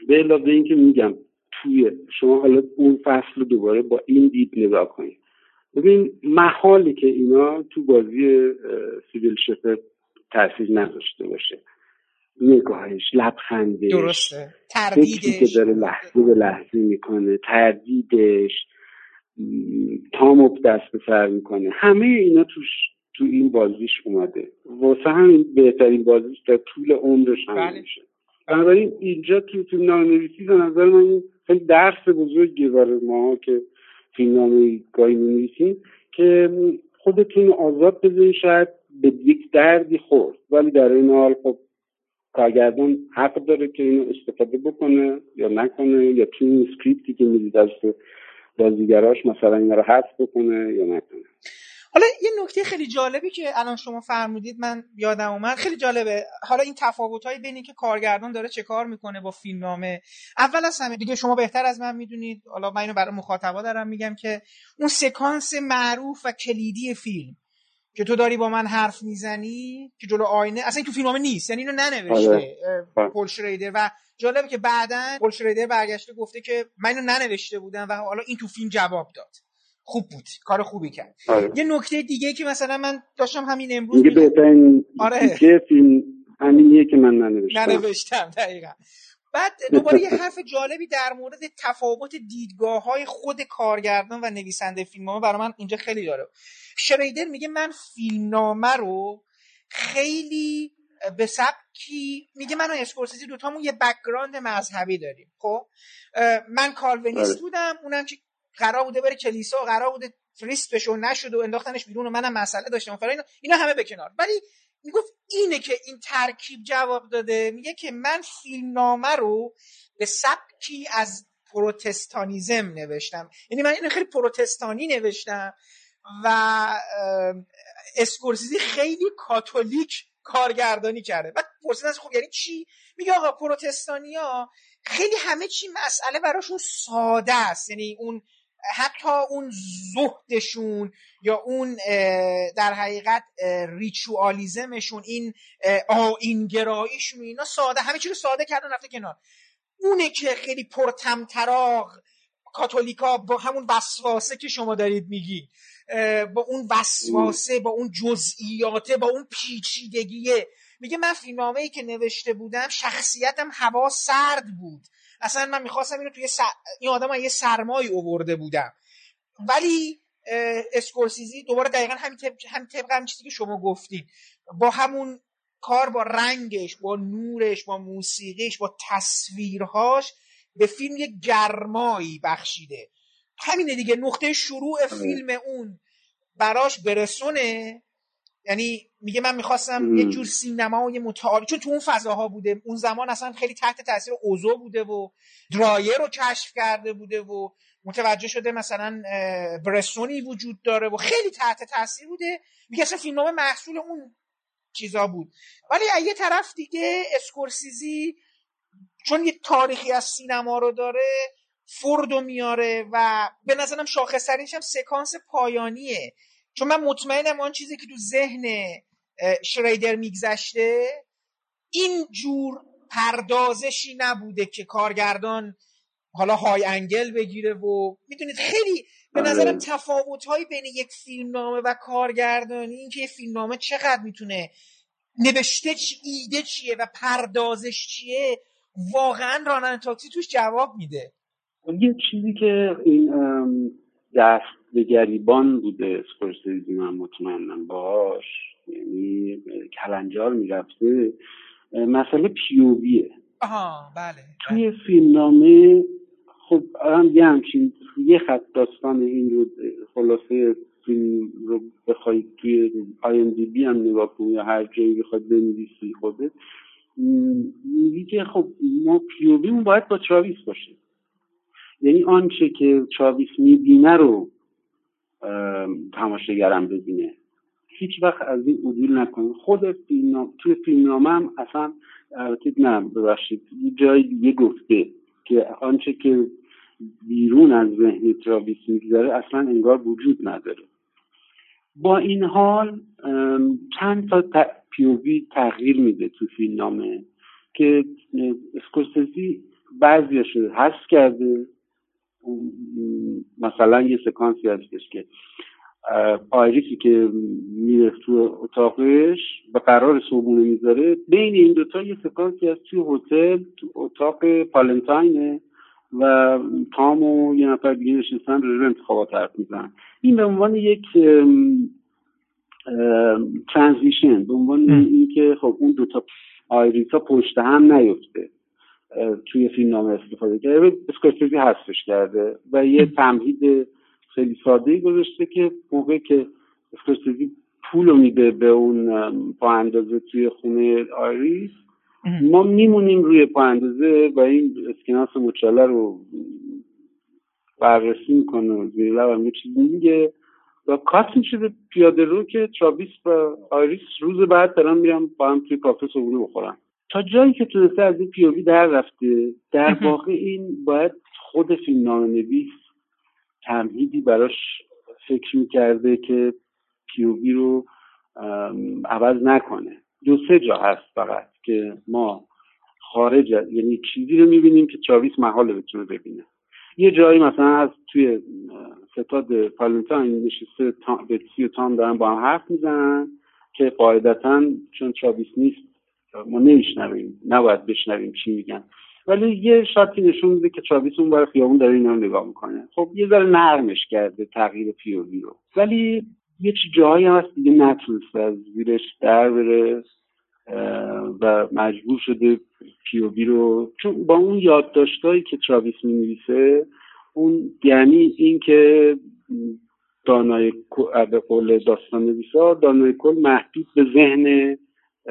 S4: به علاوه اینکه میگم توی شما حالا اون فصل رو دوباره با این دید نگاه کنید. ببین محالی که اینا تو بازی سیویل شفر تاثیر نذاشته باشه. نگاهش لبخندش
S3: درسته. تردیدش
S4: که داره لحظه به لحظه می‌کنه تردیدش تاموب دست به سر می‌کنه. همه اینا توش تو این بازیش اومده. واسه همین بهترین بازیش در طول عمرش هم بله. میشه. بنابراین اینجا تو فیلم نویسی به نظر من خیلی درس بزرگی برای ما که فیلم نامه گاهی نویسیم که خودتون آزاد بذارین شاید به یک دردی خورد. ولی در این حال خب کارگردان حق داره که اینو استفاده بکنه یا نکنه یا توی این سکریپتی که می‌دید از بازیگراش مثلا اینا رو حذف بکنه یا نکنه.
S3: حالا یه نکته خیلی جالبی که الان شما فرمودید من یادم اومد. خیلی جالبه. حالا این تفاوت های بین که کارگردان داره چه کار می‌کنه با فیلمنامه. اول از همه دیگه شما بهتر از من می‌دونید. حالا من اینو برای مخاطبا دارم میگم که اون سکانس معروف و کلیدی فیلم. که تو داری با من حرف می‌زنی که جلو آینه اصلا این تو فیلمنامه نیست یعنی اینو ننوشته آره. آره. پول شریدر و جالبه که بعدا پول شریدر برگشته گفته که من اینو ننوشته بودم و حالا این تو فیلم جواب داد خوب بود کار خوبی کرد آره. یه نکته دیگه که مثلا من داشتم همین امروز
S4: میگه بهترین آره. فیلم همینیه که من ننوشتم
S3: ننوشتم دقیقا بعد دوباره یه حرف جالبی در مورد تفاوت دیدگاه های خود کارگردان و نویسنده فیلم ها برای من اینجا خیلی داره شریدر میگه من فیلمنامه رو خیلی به سبکی میگه من و اسکورسیزی دوتامون یه background مذهبی داریم. خب؟ من کالوینیست بله. بودم اونم که قرار بوده بره کلیسا و قرار بوده priest بشه و نشد و انداختنش بیرون و منم مسئله داشتم. اینا اینا همه به کنار. ولی می‌گفت اینه که این ترکیب جواب داده. میگه که من فیلمنامه رو به سبکی از پروتستانیزم نوشتم. یعنی من این خیلی پروتستانی نوشتم و اسکورسیزی خیلی کاتولیک کارگردانی کرده. بعد پرسیدن خب یعنی چی؟ میگه آقا پروتستانیا خیلی همه چی مسئله براشون ساده است. یعنی اون حتی اون زهدشون یا اون در حقیقت ریچوالیزمشون این آینگراییشون اینا ساده همه چی رو ساده کردن رفته کنار. اونه که خیلی پرتمطراق کاتولیکا با همون وسواسه که شما دارید میگی با اون وسواسه با اون جزئیاته با اون پیچیدگیه. میگه من فیلمنامه که نوشته بودم شخصیتم هوا سرد بود. اصلا من می‌خواستم اینو توی این آدم یه سرمایی اوورده بودم. ولی اسکورسیزی دوباره دقیقا همین طبق هم طبق هم چیزی که شما گفتید با همون کار با رنگش با نورش با موسیقیش با تصویرهاش به فیلم یه گرمایی بخشیده. همینه دیگه نقطه شروع آره. فیلم اون براش برسونه. یعنی میگه من می‌خواستم یه جور سینما و یه متعالی چون تو اون فضاها بوده اون زمان اصلا خیلی تحت تاثیر اوزو بوده و درایر رو کشف کرده بوده و متوجه شده مثلا برسونی وجود داره و خیلی تحت تاثیر بوده میگه اصلا فیلمنامه محصول اون چیزا بود. ولی یه طرف دیگه اسکورسیزی چون یه تاریخی از سینما رو داره فردو میاره و به نظرم شاخصترینش هم سکانس پایانیه. چون من مطمئنم آن چیزی که تو ذهن شریدر میگذشته این جور پردازشی نبوده که کارگردان حالا های انگل بگیره و می‌دونید خیلی به آره. نظرم تفاوت هایی بین یک فیلمنامه و کارگردانی اینکه یه فیلمنامه چقدر می‌تونه نوشته چی ایده چیه و پردازش چیه واقعا رانن تاکسی توش جواب میده
S4: یه چیزی که این دست به گریبان بوده. اسکورسیزی من مطمئنم باش. یعنی کلنجار می‌رفته. مسئله پیوویه
S3: آها بله
S4: توی بله. فیلمنامه خب هم یه همچین یه خط داستان این رو خلاصه فیلم رو بخواید توی آی دی بی هم نگاه کنی یا هر جایی بخواید بنویسی خودت. میگی که خب ما پیوویمون باید با چاویس باشه. یعنی آنچه که چاویس می‌بینه رو تماشاگرم ببینه. هیچ وقت از این عدول نکنه. خود فیلم توی فیلمنامه هم اصلا البته نه ببخشید یه جای دیگه گفته که آنچه که بیرون از ذهن تراویس می‌گذاره اصلا انگار وجود نداره. با این حال چند تا پیووی تغییر میده تو فیلم نامه که اسکورسیزی بعضیش حذف کرده. مثلا یه سکانسی هستش که آیریسی که میره تو اتاقش به قرار صبونه می‌ذاره بین این دوتا یه سکانسی از توی هتل تو اتاق پالنتاینه و تام و یه نفر دیگه نشستن رو انتخابات حرف میزن این به عنوان یک ترانزیشن به عنوان اینکه خب اون دوتا آیریسا پشت هم نیفته. توی فیلم نامه استفاده کرده. اسکورسیزی حذفش کرده و یه تمهید خیلی ساده ای گذاشته که موقعی که اسکورسیزی پول رو میده به اون پا اندازه توی خونه آیریس ما میمونیم روی پا اندازه و این اسکناس مچاله رو بررسی می‌کنه و زیر لب یه چیزی میگه و کات میشه پیاده رو که تراویس و آیریس روز بعد دارن میرن با هم توی کافه صبحونه بخورن. تا جایی که تونسته از این پیووی در رفته در واقع این باید خود فیلم نام نویس تمهیدی براش فکر می‌کرده که پیووی رو عوض نکنه. دو سه جا هست فقط که ما خارج یعنی چیزی رو می‌بینیم که چاویس محال بتونه ببینه. یه جایی مثلا از توی ستاد پالنتاین نشسته بتسی و تام دارن با هم حرف می‌زنن که قاعدتا چون چاویس نیست ما نمیشنویم نباید بشنویم چی میگن. ولی یه شاتی نشون میده که چاویس اون برای خیابون داره اینا نگاه می‌کنه. خب یه ذره نرمش کرده تغییر پیووی رو. ولی یه جایی هم هست دیگه نتونسته از زیرش در بره و مجبور شده پیووی رو. چون با اون یادداشتهایی که تراویس می نویسه اون یعنی اینکه دانای به قول داستان نویسا دانای کل محدود به ذهن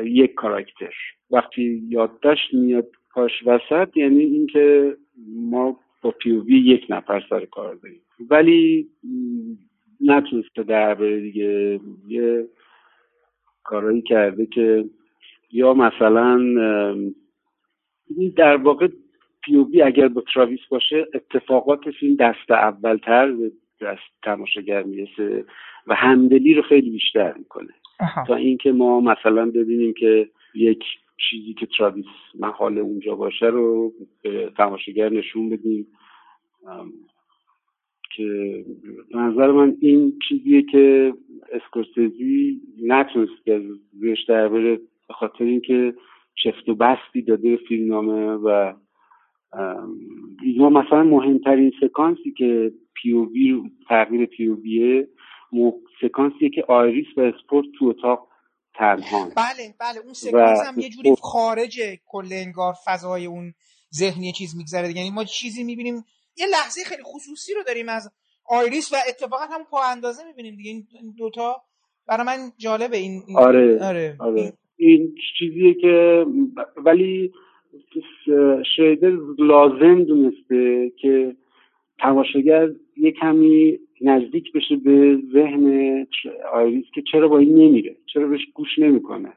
S4: یک کاراکتر. وقتی یادداشت میاد پاش وسط یعنی اینکه ما با پیووی یک نفر سر کار داریم. ولی نتونسته در بره دیگه. یه کارایی کرده که یا مثلا در واقع پیوبی اگر با تراویس باشه اتفاقات فیلم دست اولتر به دست تماشاگر می‌رسه و همدلی رو خیلی بیشتر می‌کنه. تا اینکه ما مثلا ببینیم که یک چیزی که تراویس محال اونجا باشه رو به تماشاگر نشون بدیم. که نظر من این چیزیه که اسکورسیزی نتونست زیرش در بره به خاطر اینکه چفت و بستی داده به نامه و ما مثلا مهمترین سکانسی که POV تغییر POV یه سکانسیه که آیریس و اسپورت تو اتاق تنها
S3: بله بله اون سکانس هم یه جوری خارج کل انگار فضای اون ذهنی چیز میگذره یعنی ما چیزی می‌بینیم یه لحظه خیلی خصوصی رو داریم از آیریس و اتفاقا هم پا اندازه می‌بینیم دیگه این دوتا برای من جالبه این,
S4: آره, آره. آره. این چیزیه که ولی شیدر لازم دونسته که تماشاگر یه کمی نزدیک بشه به ذهن آیریس که چرا با این نمیره چرا بهش گوش نمی‌کنه.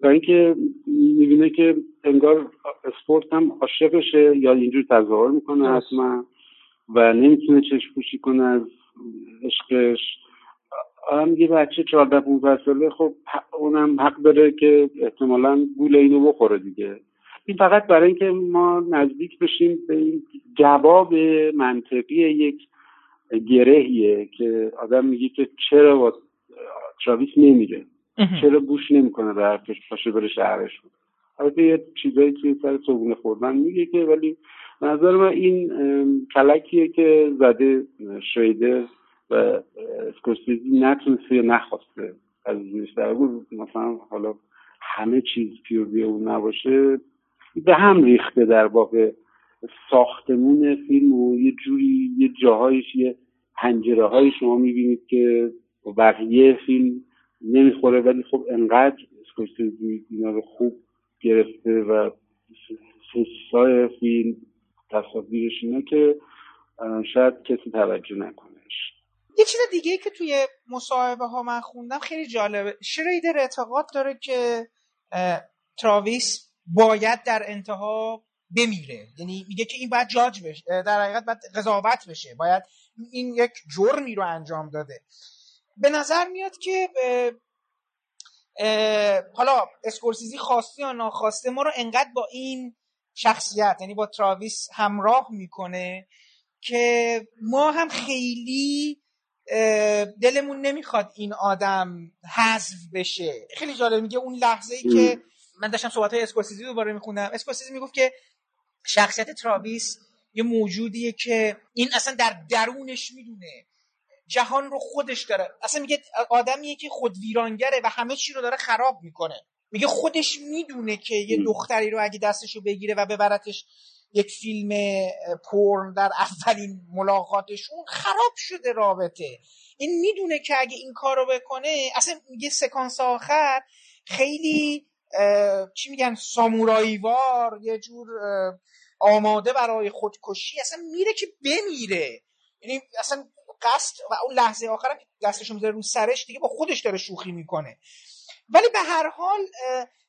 S4: و اینکه می‌بینه که انگار اسپورت هم عاشقشه یا اینجور تظاهر می‌کنه حتما و نمی‌تونه چشم پوشی کنه از عشقش. هم یه بچه چهارده 15 ساله خب اونم حق داره که احتمالا گول اینو بخوره دیگه. این فقط برای اینکه ما نزدیک بشیم به این جواب منطقی یک گرهیه که آدم میگه که چرا با تراویس نمیره. چرا گوش نمی‌کنه به حرفش پاشه بره شهرش بود. البته یه چیزایی توی سر صبونه خوردن میگه که ولی نظر من این کلکیه که زده شیدر و اسکورسیزی نتونسته یا نخواسته از مثلا حالا همه چیز پیووی اون نباشه به هم ریخته در واقع ساختمون فیلم و یه جوری یه جاهایش یه پنجره های شما می‌بینید که بقیه فیلم نمی‌خوره ولی خب انقدر اسکورسیزی اینا رو خوب گرفته و سسای فیلم تصاویرش اینه که شاید کسی توجه نکنهش.
S3: یه چیز دیگه که توی مصاحبه ها من خوندم خیلی جالبه. شریدر اعتقاد داره که تراویس باید در انتها بمیره. یعنی میگه که این باید جاج بشه در حقیقت باید قضاوت بشه. باید این یک جرمی رو انجام داده. به نظر میاد که حالا اسکورسیزی خواسته یا ناخواسته ما رو انقدر با این شخصیت یعنی با تراویس همراه می‌کنه که ما هم خیلی دلمون نمی‌خواد این آدم حذف بشه. خیلی جالب میگه اون لحظه ای که من داشتم صحبت های اسکورسیزی دوباره میخوندم. اسکورسیزی می‌گفت که شخصیت تراویس یه موجودیه که این اصلا در درونش می‌دونه. جهان رو خودش داره. اصلا میگه آدمیه که خود ویرانگره و همه چی رو داره خراب می‌کنه. میگه خودش می‌دونه که یه دختری رو اگه دستش رو بگیره و ببرتش یک فیلم پرن در اولین ملاقاتشون خراب شده رابطه. این می‌دونه که اگه این کار رو بکنه اصلا میگه سکانس آخر خیلی چی میگن ساموراییوار یه جور آماده برای خودکشی اصلا میره که بمیره. یعنی اصلا قصد و اون لحظه آخر که دستشو می‌ذاره رو سرش دیگه با خودش داره شوخی می‌کنه. ولی به هر حال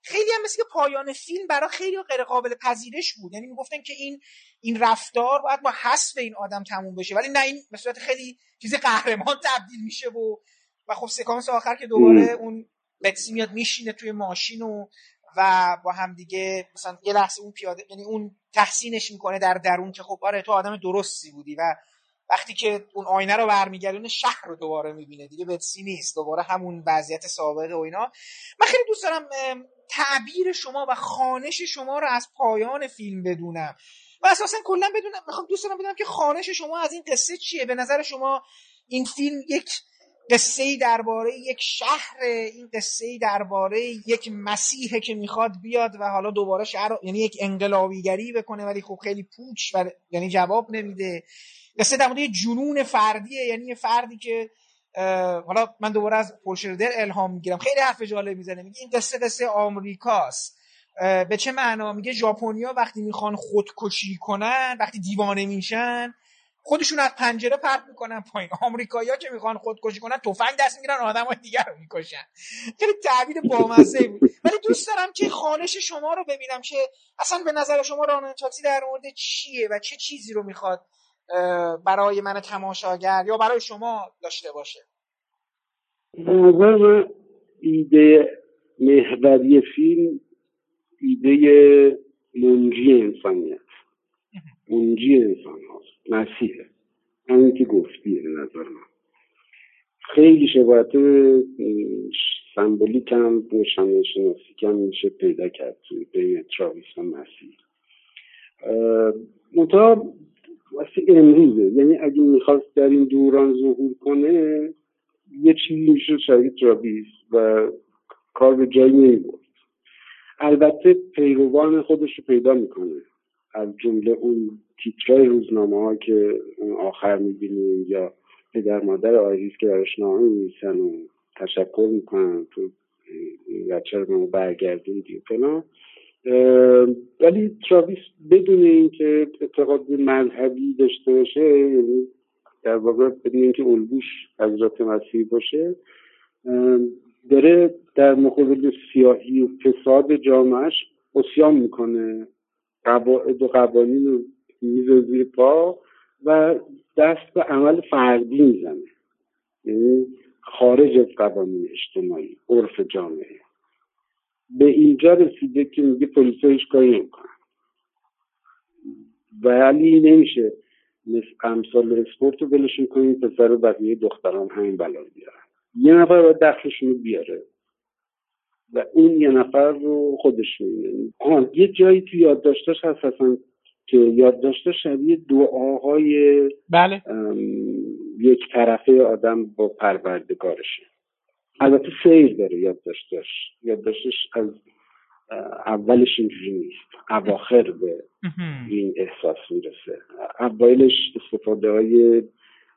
S3: خیلی هم مثل که پایان فیلم برای خیلی غیر قابل پذیرش بود. یعنی می‌گفتن که این این رفتار باید با حذف این آدم تموم بشه. ولی نه این به صورت خیلی چیز قهرمان تبدیل میشه و و خب سکانس آخر که دوباره اون بتسی میاد میشینه توی ماشین و و با هم دیگه مثلا یه لحظه اون پیاده یعنی اون تحسینش می‌کنه در درون که خب آره تو آدم درستی بودی و وقتی که اون آینه رو برمیگردونه شهر رو دوباره می‌بینه دیگه بتسی نیست. دوباره همون وضعیت سابقه و اینا. من خیلی دوست دارم تعبیر شما و خانش شما رو از پایان فیلم بدونم. و اساسا کلا بدونم می‌خوام دوست دارم بدونم که خانش شما از این قصه چیه؟ به نظر شما این فیلم یک قصه درباره یک شهر این قصه درباره یک مسیحه که می‌خواد بیاد و حالا دوباره شهر یعنی یک انقلابیگری بکنه ولی خب خیلی پوچ و یعنی جواب نمیده. قصه در مورد جنون فردیه یعنی یه فردی که حالا من دوباره از پولشردر الهام می‌گیرم. خیلی حرف جالب می‌زنه. میگه این قصه قصه آمریکاست. به چه معنا؟ میگه ژاپنیا وقتی می‌خوان خودکشی کنن وقتی دیوانه میشن خودشون از پنجره پرت می‌کنن پایین. آمریکایی‌ها که می‌خوان خودکشی کنن تفنگ دست می‌گیرن آدمای دیگر رو می‌کشن. خیلی تعبیر بامزه بود. ولی دوست دارم که خانش شما رو ببینم که اصلا به نظر شما چاکسی در مورد چیه و چه چیزی رو می‌خواد برای من تماشاگر یا برای شما داشته باشه؟
S4: ایده محوری فیلم ایده منجی انسانیت منجی انسان هاست. مسیحه. همین که گفتی نظر من. خیلی شباهت سمبولیک هم روشن شناسی کم میشه پیدا کرد توی بین تراویس و مسیح. منتها واسه امروزه. یعنی اگه می‌خواست در این دوران ظهور کنه یه چیزی میشه شبیه تراویس و کار به جایی نمی‌برد. البته پیروان خودش رو پیدا می‌کنه. از جمله اون تیترای روزنامه ها که آخر می‌بینیم یا پدر مادر آیریس که براش نامه میمیسن و تشکر می‌کنن تو بچه رو برگردوندی و فلان. ولی تراویس بدون اینکه اعتقاد مذهبی داشته باشه یعنی در واقع بدون اینکه الگوش حضرت مسیحی باشه داره در مقابل سیاهی و فساد جامعش اسیان می‌کنه. قواعد و قوانین رو میزه زیر پا و دست به عمل فردی می‌زنه. یعنی خارج از قوانین اجتماعی عرف جامعه. به اینجا رسیده که میگه پلیس هیچ کاری نمی‌کنن. ولی نمیشه مثل امثال اسپورت رو بلشون کنید پسر و بقیه دختران همین بلا بیارن. یه نفر باید دخلشون رو بیاره. و اون یه نفر رو خودش می‌بینه. یه جایی تو یادداشتش هست اصلا که یادداشته شبیه دعاهای
S3: بله.
S4: یک طرفه آدم با پروردگارشه. البته سیر داره یادداشتش یادداشتش از اولش اینجوری نیست. اواخر به این احساس می‌رسه. اولش استفاده های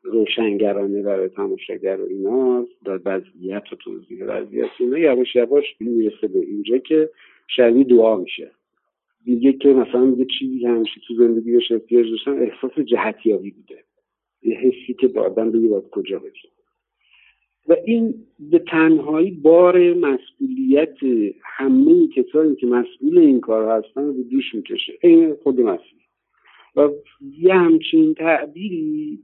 S4: روشنگرانه برای تماشاگر و اینا در وضعیت و توضیح وضعیت اینا یواش یواش می‌رسه به اینجا که شبیه دعا میشه. دیگه که مثلا یه چیزی همیشه تو زندگی بهش احتیاج داشتن احساس جهتیابی بوده. یه حسی که به آدم بگی باید کجا بریم و این به تنهایی بار مسئولیت همه کسانی که مسئول این کار هستن رو دوش می‌کشه. این خود مسئول. و یه همچین تعبیری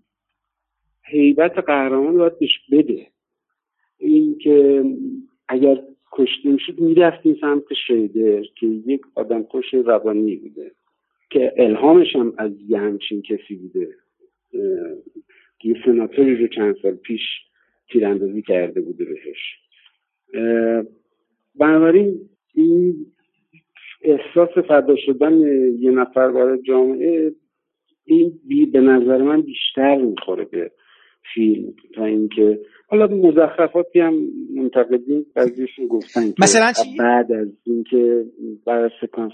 S4: حیبت قهرمان باید بهش بده. این که اگر کشته می‌شد می‌رفتیم سمت شیدر که یک آدم کش روانی بوده که الهامش هم از یه همچین کسی بوده. یه سناتوری رو چند سال پیش تیراندازی کرده بوده بهش. بنابراین این احساس فدا شدن یه نفر وارد جامعه این بی به نظر من بیشتر می‌خوره به فیلم تا اینکه حالا مزخرفاتی هم منتقدین بعضیشون گفتن که
S3: مثلا چی؟
S4: بعد از اینکه بعد سکانس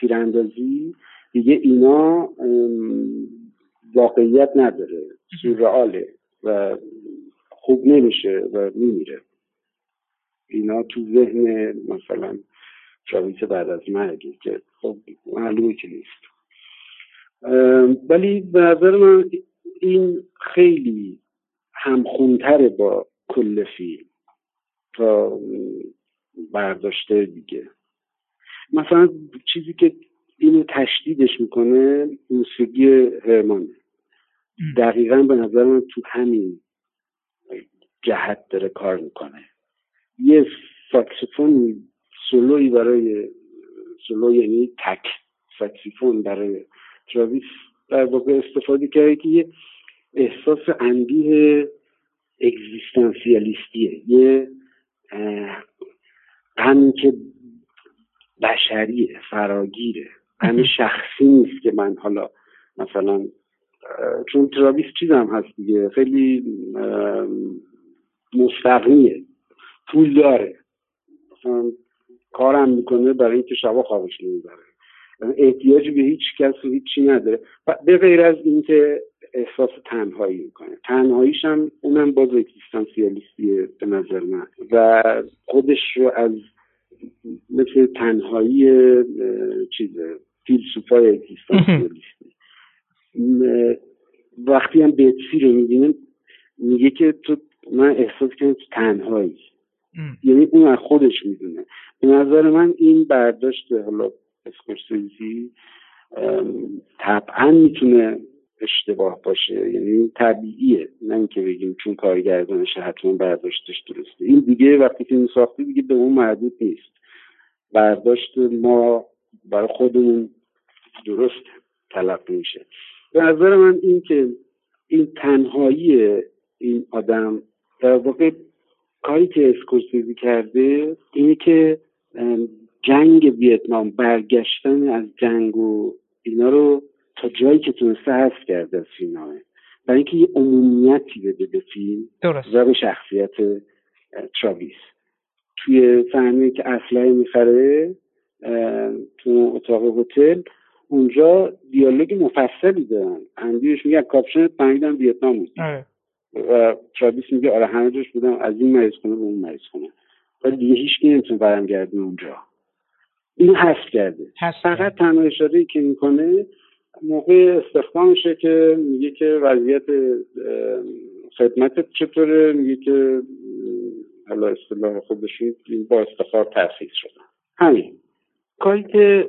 S4: تیراندازی دیگه اینا واقعیت نداره سورئاله و خوب نمیشه و میمیره اینا تو ذهن مثلا شاویس بعد از مرگی که خب معلومه که نیست ولی به نظر من این خیلی همخونتره با کل فیلم تا برداشته دیگه. مثلا چیزی که اینو تشدیدش می‌کنه موسیقی هرمنه. دقیقا به نظر من تو همین جهت داره کار می‌کنه. یه ساکسیفون سولوی برای سولو یعنی تک ساکسیفون برای تراویس در واقع استفاده کرده که یه احساس اندیه اگزیستانسیالیستیه. یه غمی که بشریه فراگیره. غم شخصی نیست که من حالا مثلا چون تراویس چیزم هست دیگه خیلی مستقیه پول داره. مثلا کارم می‌کنه برای اینکه شبا خوابش نمی‌بره. احتیاجی به هیچ کس و هیچی نداره. به غیر از اینکه احساس تنهایی می‌کنه. تنهاییش هم اونم باز اکزیستانسیالیستیه به نظر من. و خودش رو از مثل تنهایی چیزه فیلسوفای اکزیستانسیالیستی. وقتی هم بتسی رو می‌بینه میگه که تو من احساس کردم تو تنهایی. یعنی اون از خودش می‌دونه. به نظر من این برداشت حالا اسکورسیزی طبعا می‌تونه اشتباه باشه. یعنی طبیعیه. نه اینکه بگیم چون کارگردانش حتما برداشتش درسته. این دیگه وقتی فیلم ساخته دیگه به اون محدود نیست. برداشت ما برای خودمون درست تلقی میشه. به نظر من این که این تنهایی این آدم در واقع کاری که اسکورسیزی کرده اینه که جنگ ویتنام برگشتن از جنگ و اینا رو تا جایی که تونسته حذف کرده از فیلمه برای اینکه یه عمومیتی بده به فیلم و به شخصیت تراویس. توی صحنه که اسلحه می‌خره تو اتاق هتل اونجا دیالوگ مفصلی دارن. اندیش میگه کاپشن فهمیدم ویتنام بود. آره. و تراویس میگه آره همه جاش بودم از این مریض خونه به اون مریض خونه. ولی دیگه هیچ کی نمی‌تونه برم اونجا. این حذف کرده. فقط تنها اشاره که می‌کنه موقع استخدامشه که میگه که وضعیت خدمت چطوره میگه که حالا اصطلاح خودشون با استخار ترخیص شدن همین. کاری که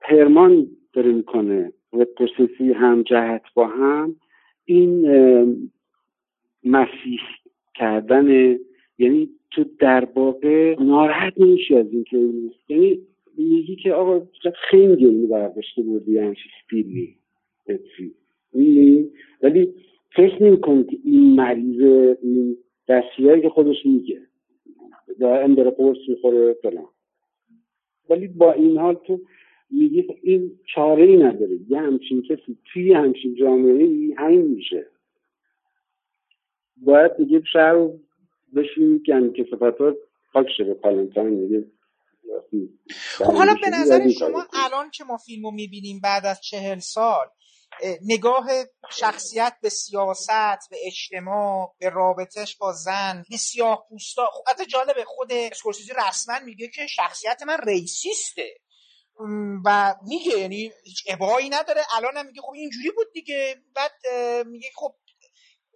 S4: هرمان داره می‌کنه و پرسیسی هم جهت با هم این مسیح کردن یعنی تو در واقع ناراحت نمیشی از اینکه یعنی میگی که آقا خیلی گلی برداشته بودی همچی فیلمی ولی فکر نمی که این مریض این دستیاری که خودش میگه دائم داره قرص می‌خوره فلان. ولی با این حال تو میگی این چاره ای نداره. یه همچین کسی توی همچین جامعه ای همین میشه. باید میگه شهر رو بشیم که صفت ها پاک پالنتاین میگه
S3: خب حالا به نظر شما الان که ما فیلمو می‌بینیم بعد از چهل سال نگاه شخصیت به سیاست به اجتماع به رابطش با زن به سیاه پوستا خب حتی جالبه خود اسکورسیزی رسما میگه که شخصیت من ریسیسته. و میگه یعنی هیچ ابایی نداره. الان هم میگه خب اینجوری بود دیگه. بعد میگه خب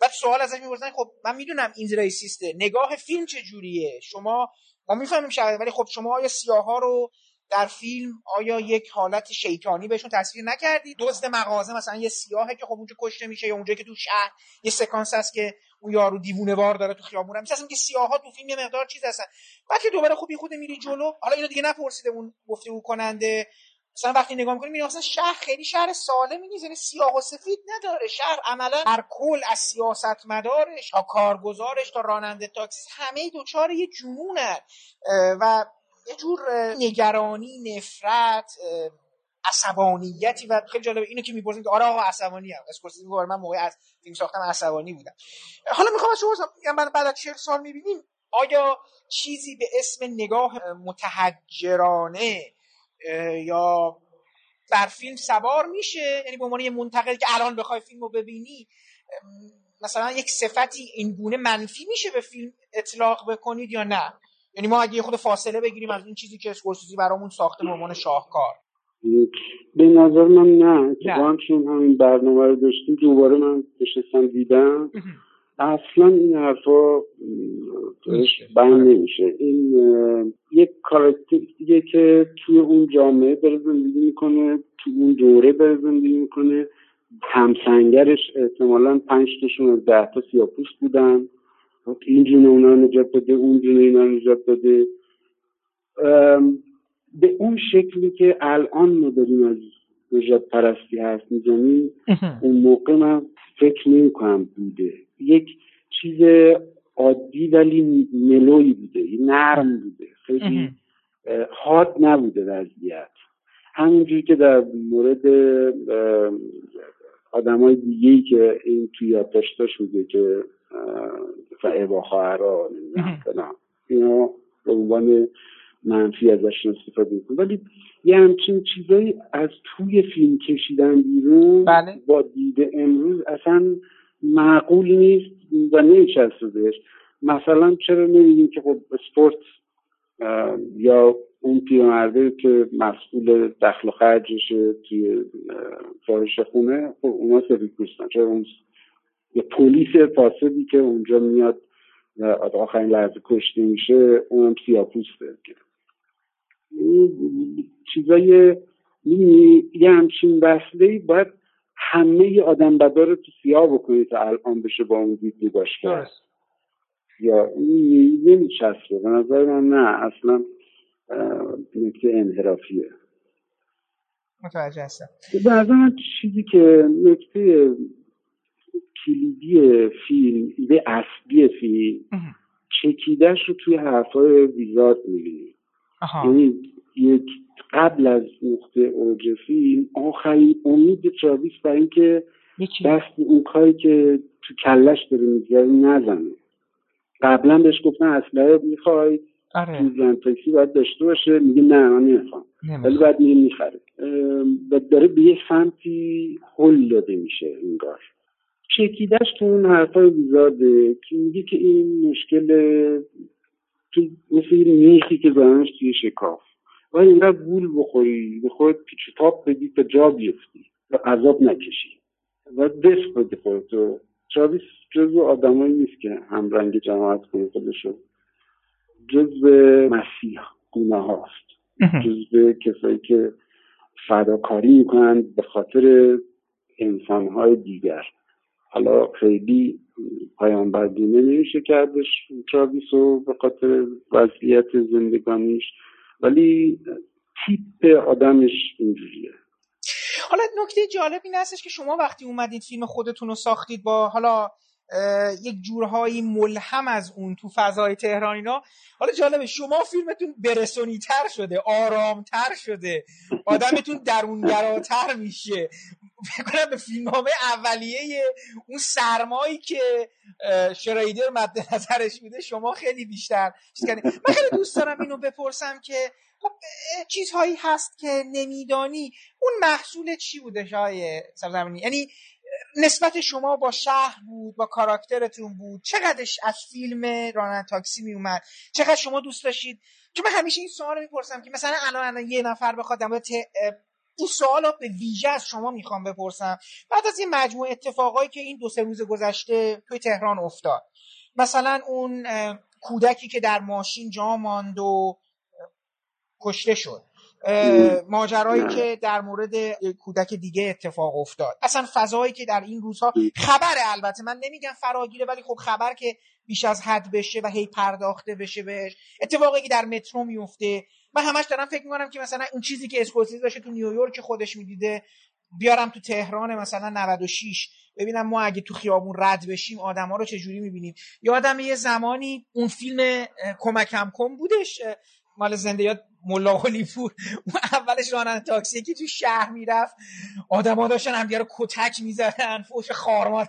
S3: بعد سوال ازش می‌پرسن خب من می‌دونم این ریسیسته. نگاه فیلم چه جوریه شما ما می‌فهمیم شاید ولی خب شما آیا سیاه ها رو در فیلم آیا یک حالت شیطانی بهشون تصویر نکردید؟ دزد مغازه مثلا یه سیاهه که خب اونجا کشته میشه یا اونجا که تو شهر یه سکانس هست که اون یارو دیوونه وار داره تو خیابون. هم که سیاها تو فیلم یه مقدار چیز هستن. بعد که دوباره خوبی خود میری جلو حالا اینو دیگه نپرسیده اون گفته کننده مثلا وقتی نگاه می‌کنیم می‌بینیم مثلا شهر خیلی شهر سالمی نیست یعنی سیاه و سفید نداره. شهر عملا هر کل از سیاست مدارش تا کارگزارش تا راننده تاکسی همه دوچار یه جنونن و یه جور نگرانی نفرت عصبانیتی و خیلی جالبه اینو که می‌پرسیم که آره آقا عصبانی ام اسکورسیزی میگه من موقع از فیلم ساختم عصبانی بودم. حالا می‌خوام از شما من بعد از 40 سال می‌بینیم آیا چیزی به اسم نگاه متحجرانه یا بر فیلم سوار میشه یعنی به عنوان یه منتقد که الان بخوای فیلم رو ببینی مثلا یک صفتی این گونه منفی میشه به فیلم اطلاق بکنید یا نه؟ یعنی ما اگه یه خود فاصله بگیریم از این چیزی که اسکورسیزی برامون ساخته به عنوان شاهکار.
S4: به نظر من نه. چون همین برنامه رو داشتیم دوباره من نشستم دیدم. اصلا این حرفا بند نمیشه. این یک کاراکتریه که توی اون جامعه داره زندگی می‌کنه تو اون دوره داره زندگی می‌کنه. همسنگرش احتمالا پنج تاشون از ده تا سیاپوس بودن. این جونه اونا نجات داده اون جونه اینا نجات داده. به اون شکلی که الان ما داریم از نجات پرستی هست می‌زنیم اون موقع من فکر نمی کنم بوده. یک چیز عادی ولی ملوی بوده نرم بوده خیلی حاد نبوده وضعیت. همینجوری که در مورد آدم های دیگه ای که این توی یادداشتاش میگه که با خواهرها اینا به عنوان منفی ازش استفاده می‌کنه. ولی یه همچین چیزایی از توی فیلم کشیدن بیرون
S3: بله.
S4: با دیده امروز اصلا معقول نیست و نمیچسته بهش مثلا چرا نمیگیم که خب اسپورت یا اون پیرمرده که مسئول دخل و خرجشه توی فاحش خونه خب اونا سفید پوستن چرا اون یه پلیس فاسدی که اونجا میاد آخرین لحظه کشته میشه اونم سیاپوسته. چیزای یه همچین وصله باید همه آدم بدا رو تو سیاه بکنی تا الان بشه با اون دید نگاش کرد. یا نمیچسبه. به نظر من نه. اصلا نکته انحرافیه.
S3: متوجه هستم.
S4: به نظر من چیزی که نکته کلیدی فیلم ایده اصلی فیلم چکیدش رو توی حرفای ویزارد می‌بینی. یعنی یک قبل از نقطه اوج فیلم آخرین امید تراویس برای اینکه دست اون کاری که تو کلش داره میگذره نزنه. قبلا بهش گفتن اسلحه می‌خوای
S3: آره.
S4: تو باید داشته باشه. میگه نه من نمی‌خوام. ولی بعد میگه می‌خره. و داره به یه سمتی حل داده میشه انگار. چکیدش تو اون حرفای ویزارده که میگه که این مشکل تو مثل یه میخی که زنش توی شکاف. و اینقدر گول بخوری به خودت پیچ تاپ بدی تا جا بیفتی. و عذاب نکشی. و دست بدی خودتو. تراویس جزو آدمایی نیست که هم رنگ جماعت کنه خودشو جزو مسیح گونه هاست جزو کسایی که فداکاری می‌کنن به خاطر انسانهای دیگر. حالا خیلی پایان بردینه نمیشه کردش تراویس رو به خاطر وضعیت زندگانیش. ولی تیپ آدمش اینجوریه.
S3: حالا نکته جالب این هستش که شما وقتی اومدید فیلم خودتون رو ساختید با حالا یک جورهایی ملهم از اون تو فضای تهران اینا. حالا جالبه شما فیلمتون برسونی تر شده آرامتر شده. آدمتون درونگراتر میشه. بکنم به فیلم اولیه اون سرمایی که شرایدر مد نظرش میده شما خیلی بیشتر من خیلی دوست دارم اینو بپرسم که خب چیزهایی هست که نمیدانی. اون محصول چی بوده شای سرزمینی؟ یعنی نسبت شما با شهر بود با کاراکترتون بود چقدرش از فیلم رانن تاکسی می اومد چقدر شما دوست داشتید؟ چون من همیشه این سوال رو می‌پرسم که مثلا الان یه نفر بخواد این سوال به ویژه از شما می‌خوام بپرسم. بعد از این مجموع اتفاقایی که این دو سه روز گذشته توی تهران افتاد. مثلا اون کودکی که در ماشین جا ماند و کشته شد. ماجرایی که در مورد کودک دیگه اتفاق افتاد. اصلا فضایی که در این روزها خبره البته. من نمیگم فراگیره ولی خب خبر که بیش از حد بشه و هی پرداخته بشه بهش. اتفاقی که در مترو میفته. من همش دارم فکر می‌کنم که مثلا اون چیزی که اسکورسیزی داشته تو نیویورک خودش می‌دیده بیارم تو تهران مثلا 96 ببینم ما اگه تو خیابون رد بشیم آدما رو چجوری می‌بینیم. یادم یه زمانی اون فیلم کمکم کن بودش. مال زنده یاد ملا پور اولش راننده تاکسی که تو شهر می‌رفت. آدما داشتن هم رو کتک می‌زدن فوش خار مادر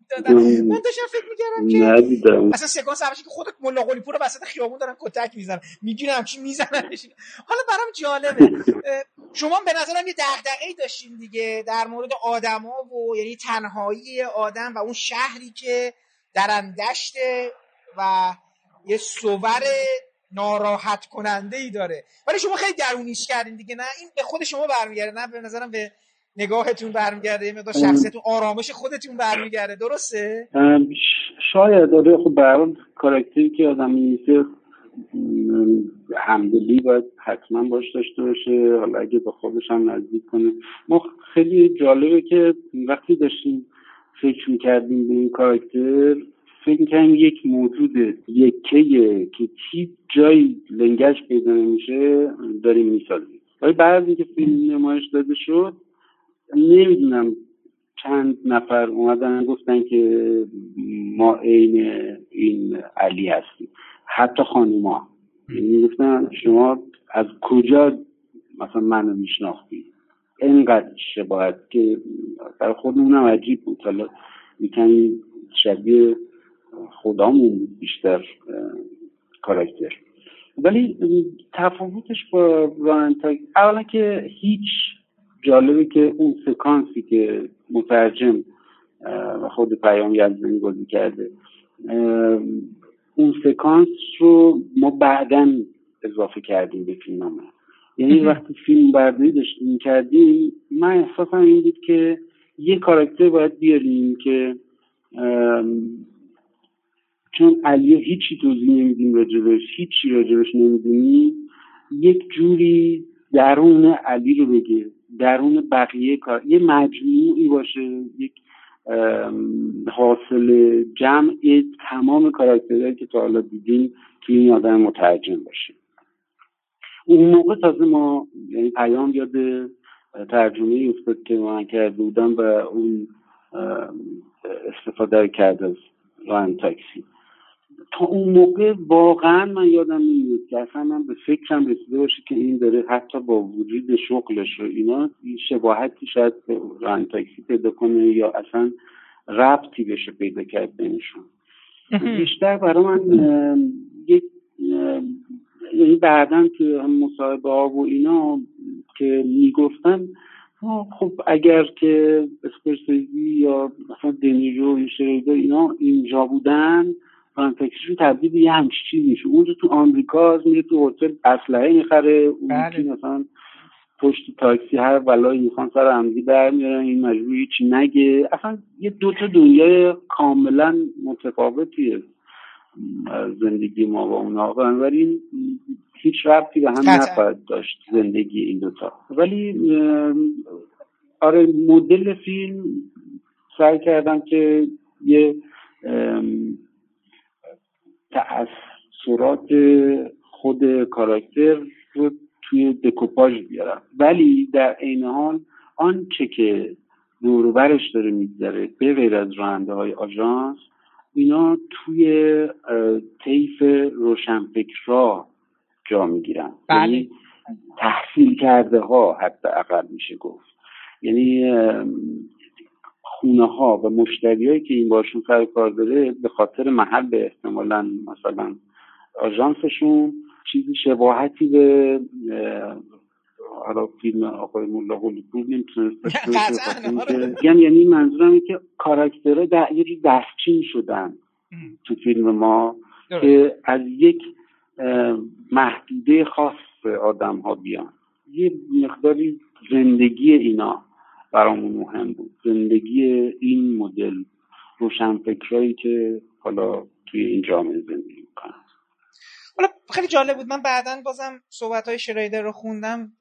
S3: می‌دادن. من داشتم فکر می‌کردم که اصلا سکانس اولش که خود ملا پور رو وسط خیابون دارن کتک می‌زنن. می‌گیرم چی می‌زنن حالا برام جالبه. شما به نظرم یه دغدغه‌ای داشتین دیگه در مورد آدما و یعنی تنهایی آدم و اون شهری که درندشته و یه صور ناراحت کننده ای داره. ولی شما خیلی درونیش کردین دیگه. نه این به خود شما برمیگرده نه به نظرم به نگاهتون برمیگرده. یه مقدار شخصیتون آرامش خودتون برمیگرده. درسته؟
S4: شاید. داره خب به کاراکتری که آدم میسه همدلی باید حتما باش داشته باشه. حالا اگه به خودش هم نزدیک کنه. ما خیلی جالبه که وقتی داشتیم فکر می‌کردیم به این کاراکتر فکر کنم یک موجود یکه که هیچ جایی لنگش پیدا نمیشه داریم می‌سازیم. ولی بعد اینکه فیلم نمایش داده شد نمی‌دونم چند نفر اومدن گفتن که ما عین این علی هستیم. حتی خانوما. یعنی گفتن شما از کجا مثلا منو میشناختی؟ اینقدر شباهت که برای خودمونم عجیب بود. حالا می‌تونی شبیه خدامون بیشتر کاراکتر. ولی تفاوتش با رانتاگ اولا که هیچ جالبه که اون سکانسی که مترجم و خود پیام یزدانی بازی کرده اون سکانس رو ما بعدا اضافه کردیم به فیلم یعنی وقتی فیلم برداری داشتیم کردیم من احساسم این بود که یه کاراکتر باید بیاریم که چون علی هیچی توضیح نمیدیم راجبش هیچی راجبش نمی‌دونیم یک جوری درون علی رو بگه درون بقیه کار یه مجموعی باشه یک حاصل جمع تمام کاراکترهایی که تا حالا دیدیم توی این آدم مترجم باشه. اون موقع تازه ما یعنی پیام یاد ترجمه افتاد که من کرده بودم و اون استفاده کرد از ران تاکسی. تا اون موقع واقعا من یادم نمیاد که اصلا من به فکرم رسیده باشه که این داره حتی با وجود شغلش و اینا شباهتی شاید ران تاکسی پیدا کنه یا اصلا ربطی بشه پیدا کرد بینشون. بیشتر برای من یک یعنی بعدا که مصاحبه ها و اینا که می‌گفتن خب اگر که اسپرسیزی یا مثلا دنیرو این اینا اینجا بودن فانتکسیشون تبدیل به یه همچی چیز میشه. اونجا تو آمریکا میره تو هتل اسلحه می‌خره اون بله. مثلا پشت تاکسی هر بلایی می‌خوان سر عمدی برمیارن این مجبور هیچی نگه. اصلا یه دوتا دنیای کاملا متفاوتیه زندگی ما با اونا. بنابراین هیچ ربطی به هم نخواهد داشت زندگی این دوتا ولی آره مدل فیلم سعی کردم که یه تأثیرات خود کاراکتر رو توی دکوپاژ بیارم ولی در عین حال آنچه که دوروبرش داره میگذره به غیر از راننده های آژانس اینا توی طیف روشنفکرها جا می‌گیرن.
S3: بله. یعنی
S4: تحصیل کرده ها حتی اقل میشه گفت. یعنی خونه ها و مشتریایی که این باشون سر کار داره به خاطر محل به احتمالا مثلا آژانسشون چیزی شباهتی به حالا فیلم آقای مولا پور نمی‌تونست یعنی منظورم که کاراکترها در یه دستچین شدن تو فیلم ما که از یک محدوده خاص آدم ها بیان. یه مقداری زندگی اینا. برامون مهم بود. زندگی این مدل روشنفکرایی که حالا توی این جامعه زندگی می‌کنن
S3: حالا خیلی جالب بود. من بعدا بازم صحبت های شریدر رو خوندم.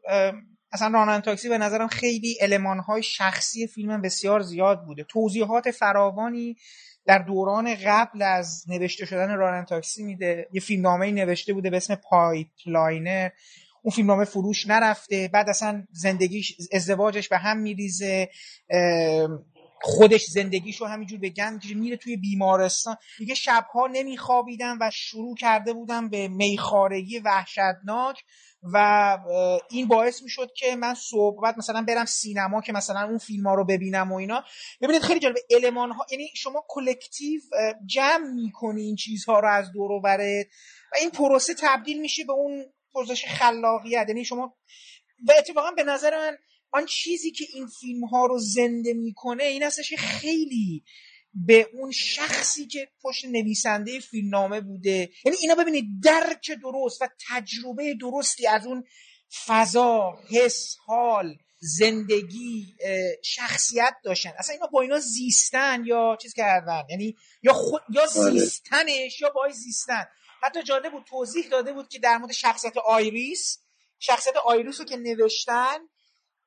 S3: اصلا راننده تاکسی به نظرم خیلی المان های شخصی فیلم بسیار زیاد بوده. توضیحات فراوانی در دوران قبل از نوشته شدن راننده تاکسی میده. یه فیلمنامه نوشته بوده به اسم Pipeliner. اون فیلمنامه فروش نرفته بعد اصلا زندگیش ازدواجش به هم میریزه خودش زندگیشو همینجور به گند میره توی بیمارستان. دیگه شبها نمیخوابیدم و شروع کرده بودم به میخارگی وحشتناک و این باعث می‌شد که من صبح بعد مثلا برم سینما که مثلا اون فیلم ها رو ببینم و اینا. ببینید خیلی جالب المان ها یعنی شما کلکتیو جمع می‌کنی این چیزها رو از دور و و این پروسه تبدیل میشه به اون پروسه خلاقیت. یعنی شما و اتفاقا به نظر من آن چیزی که این فیلم ها رو زنده می‌کنه این هستش خیلی به اون شخصی که پشت نویسنده فیلمنامه بوده. یعنی اینا ببینید درک درست و تجربه درستی از اون فضا حس حال زندگی شخصیت داشتن. اصلا اینا با اینا زیستن یا چیز کردن؟ یعنی یا خود یا بله. زیستنش یا باید زیستن. حتی جاده بود توضیح داده بود که در مورد شخصیت آیریس شخصیت آیریس رو که نوشتن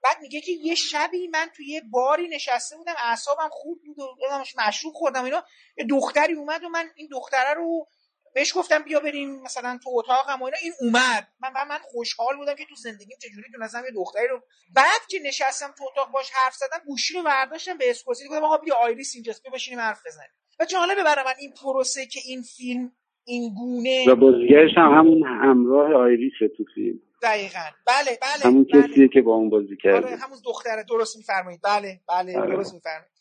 S3: بعد میگه که یه شبی من توی یه باری نشسته بودم اعصابم خوب بود و مشروب خوردم اینا. یه دختری اومد و من این دختره رو بهش گفتم بیا بریم مثلا تو اتاقم و اینا. این اومد. من من خوشحال بودم که تو زندگیم چجوری تونستم یه دختری رو بعد که نشستم تو اتاق باش حرف زدم گوشی رو برداشتم به اسکورسیزی گفتم آقا بیا آیریس اینجاست بیا بشینیم حرف بزنیم. و جالبه برای من این پروسه که این فیلم این گونه
S4: و بازیگرش هم همون همراه آیریس تو فیلم.
S3: دقیقا. بله بله
S4: همون
S3: بله.
S4: کسیه که با اون بازی کرده.
S3: آره همون دختره. درست میفرمایید. بله بله آره. درست میفرمایید.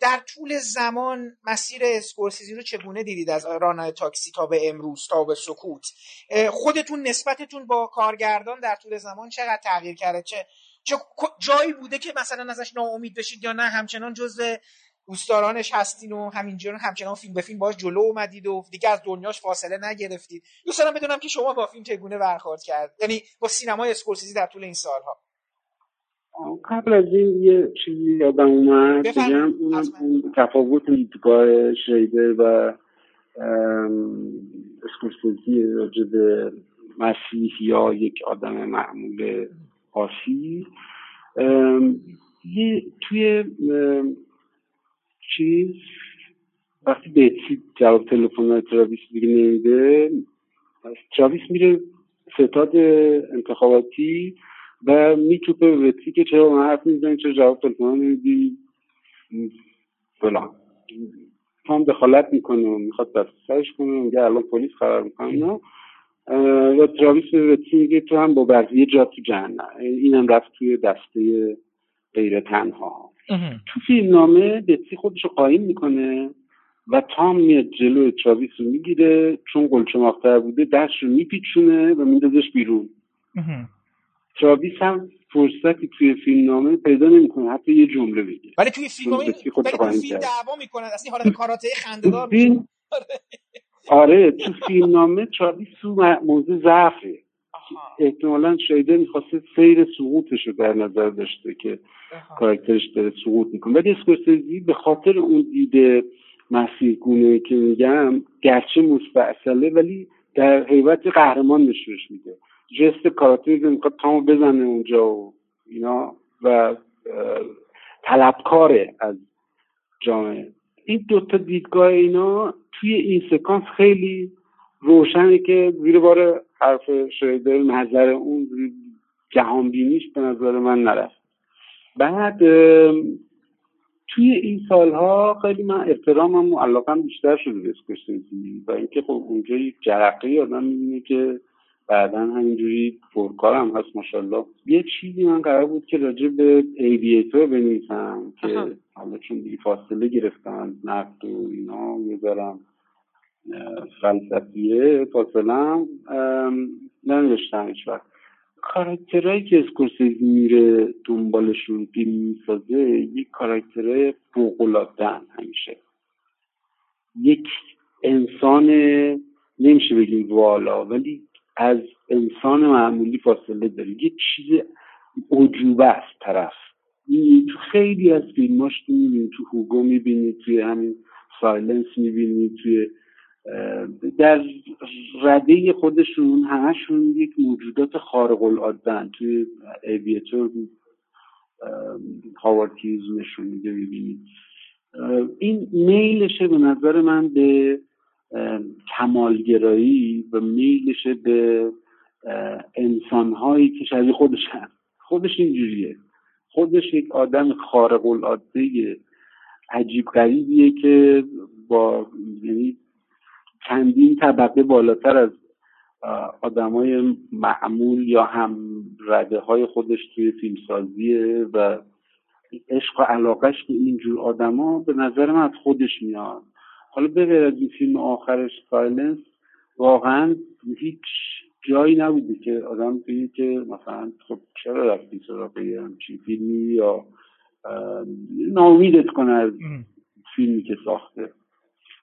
S3: در طول زمان مسیر اسکورسیزی رو چگونه دیدید از رانای تاکسی تا به امروز تا به سکوت؟ خودتون نسبتتون با کارگردان در طول زمان چقدر تغییر کرده؟ چه چه جایی بوده که مثلا ازش ناامید بشید یا نه؟ همچنان جزء دوستدارانش هستین و همینجور همچنان فیلم به فیلم باش جلو اومدید و دیگه از دنیاش فاصله نگرفتید. دوست دارم بدونم که شما با فیلم چگونه برخورد کرد؟ یعنی با سینمای اسکورسیزی در طول این سالها؟
S4: قبل از این یه چیزی یادم اومد. بگم اون تفاوت دیدگاه شیده و اسکورسیزی راجع به مسیح یا یک آدم معمول خاصی یه توی چیز؟ وقتی بهتی جواب تلفن تراویس دیگه نمیده تراویس میره ستاد انتخاباتی و میتوپه به بتی که چرا من حرف می‌زنی چرا جواب تلفن نمیدی فلان. هم دخالت می‌کنه و می‌خواد دست سرش کنه میگه الان پلیس خبر می‌کنه و تراویس به بتی میگه تو هم با بقیه جا تو جهنم. اینم رفت توی دسته غیر تنها. تو فیلم نامه بتسی خودش رو قایم می‌کنه و تام میاد جلو تراویس رو می‌گیره چون قلچه بوده دست رو میپیچونه و میدازش بیرون. تراویس هم فرصتی توی فیلم نامه پیدا نمی‌کنه حتی یه جمله بگه.
S3: ولی توی فیلم نامه ولی توی فیلم دعوا می‌کنن اصلا حالت کاراته خنده‌دار
S4: آره. تو فیلم نامه تراویس تو موضوع ضعفه. احتمالا شایده می‌خواسته سیر سقوطش رو در نظر داشته که کاراکترش داره سقوط می‌کنه. ولی اسکورسیزی به خاطر اون دیده مسیرگونه که میگم گرچه مستعصله ولی در حیبت قهرمان نشونش میده. جست کاراکتری که می‌خواد تامو بزنه اونجا و اینا و طلبکاره از جامعه. این دوتا دیدگاه اینا توی این سکانس خیلی روشنه که زیر بار حرف شایده نظر اون جهان بینیش به نظر من نرفت. بعد توی این سالها خیلی من احترامم و علاقم بیشتر شده به اسکورسیزی و اینکه خب اونجا یک جرقه آدم می‌بینه که بعدا همینجوری پرکارم هست ماشاءالله. یه چیزی من قرار بود که راجع به ایویتور بنویسم که حالا چون دیگه فاصله گرفتن نفت و اینا می‌ذارم. فلسفیه فاصله ننوشتم هیچ وقت. کاراکترهایی که اسکورسیزی میره دنبالشون فیلم می‌سازه یک کاراکترهای فوقالعادهان همیشه. یک انسان نمیشه بگیم والا ولی از انسان معمولی فاصله داره. یک چیز عجوبه است طرف. تو خیلی از فیلماش می‌بینی تو هوگو می‌بینی توی همین سایلنس می‌بینی توی در رده خودشون همشون یک موجودات خارق العاده توی اویتور بود هاوارد نشون میده ببینید این میلشه به نظر من به کمالگرایی و میلشه به انسانهایی که شبیه خودش هست. خودش اینجوریه. خودش یک آدم خارق العاده عجیب غریبیه که با یعنی چندین طبقه بالاتر از آدمای معمول یا هم رده های خودش توی فیلمسازیه و عشق و علاقش به اینجور آدما به نظر من از خودش میاد. حالا به از این فیلم آخرش سایلنس واقعا هیچ جایی نبوده که آدم بگه که مثلا خب چرا رفتی سراغ همچین فیلمی یا ناامیدت کنه از فیلمی که ساخته.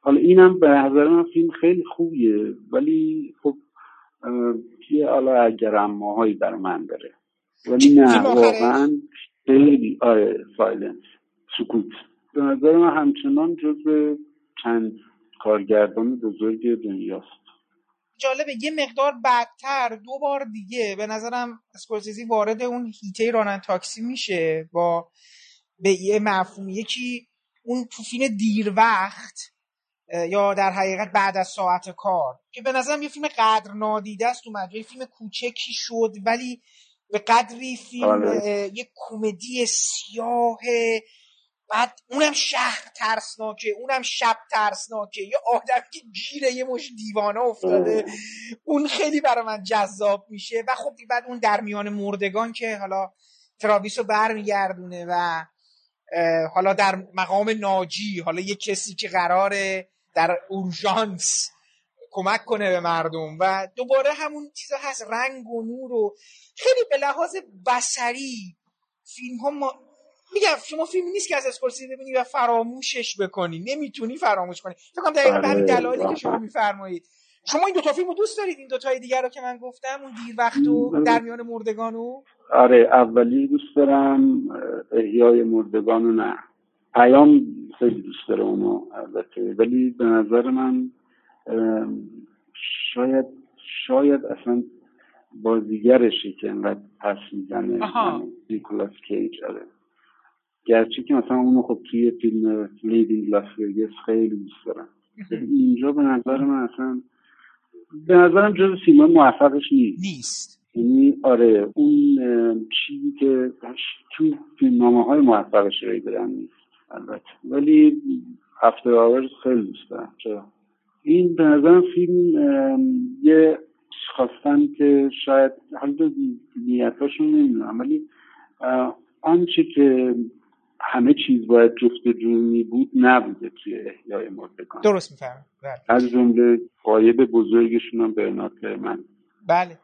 S4: حالا اینم به نظر من فیلم خیلی خوبیه ولی خب یه حالا اگر اماهایی بر من داره ولی نه واقعا خیلی آره سایلنس سکوت. به نظر من همچنان جز چند کارگردان بزرگ دنیاست.
S3: جالبه یه مقدار بعدتر دو بار دیگه به نظرم اسکورسیزی وارد اون هیته رانن تاکسی میشه با به یه مفهوم یکی اون تو فیلم دیر وقت یا در حقیقت بعد از ساعت کار. که به نظرم یه فیلم قدر نادیده است تو مجموعه. فیلم کوچکی شد ولی به قدری فیلم. یه کمدی سیاه بعد اونم شهر ترسناکه اونم شب ترسناکه. یه آدم که گیره یه مش دیوانه افتاده. اون خیلی برای من جذاب میشه. و خب بعد اون در میان مردگان که حالا تراویس رو برمیگردونه و حالا در مقام ناجی حالا یه کسی که قراره در اورژانس کمک کنه به مردم و دوباره همون چیزا هست رنگ و نور و خیلی به لحاظ بسری فیلم ها ما... میگم شما فیلم نیست که از اسکورسیزی ببینی و فراموشش بکنی نمی‌تونی فراموش کنی. فکر کنم دقیقا به همین آره، دلایلی که شما میفرمایید. شما این دو تا فیلمو دوست دارید این دو تای دیگر رو که من گفتم اون دیر وقت و در میان مردگانو؟
S4: آره اولی دوست دارم احیای مردگانو نه. پیام خیلی دوست داره اونو البته. ولی به نظر من شاید شاید اصلا بازیگرشی که انقدر پس می‌زنه. نیکولاس کیج آره. گرچه که مثلا اونو خب توی فیلم لیدینگ لاس ویگاس خیلی دوست دارم. اینجا به نظر من اصلا به نظرم جز سیما موفقش نیست.
S3: نیست.
S4: یعنی آره اون چیزی که تو فیلمنامه های موفقش رای دارن نیست. البته. ولی هفته آورز خیلی دوست دارم چرا؟ این به نظرم فیلم یه خواستن که شاید حالا نیتاشون نمی‌دونم ولی آنچه که همه چیز باید جفت جونی بود نبوده توی احیای مردگان
S3: درست می‌فهمم.
S4: بله. از جمله قایب بزرگشون هم برنارد من
S3: بله.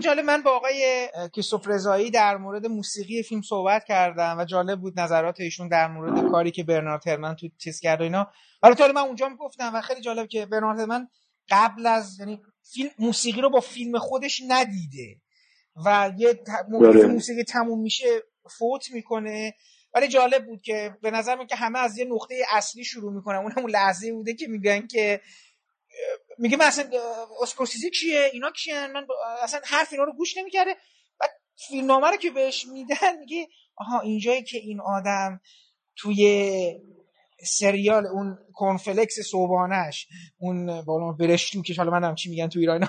S3: جالب من با آقای کیسوف رضایی در مورد موسیقی فیلم صحبت کردم و جالب بود نظرات ایشون در مورد کاری که برنارد هرمن تو چیز کرد و اینا. حالا من اونجا می‌گفتم و خیلی جالب که برنارد هرمن قبل از یعنی فیلم موسیقی رو با فیلم خودش ندیده و یه موقعی که موسیقی تموم میشه فوت می‌کنه. ولی جالب بود که به نظر من که همه از یه نقطه اصلی شروع می‌کنن. اون همون لحظه بوده که میگن که میگه من اصلا اسکورسیزی کیه؟ اینا کیه من اصلا حرف اینا رو گوش نمی‌کرده. بعد فیلمنامه رو که بهش میدن میگه آها اینجایی که این آدم توی سریال اون کنفلکس صوبانش اون بالا برشتو که حالا من چی میگن تو ایران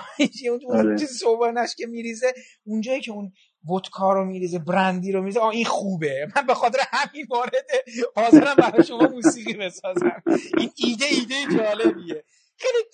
S3: اون آره. چیز صوبانش که میریزه اونجایی که اون ودکا رو میریزه برندی رو میریزه آ این خوبه. من به خاطر همین وارد حاضرم برای شما موسیقی بسازم. این ایده ایده جالبیه. خیلی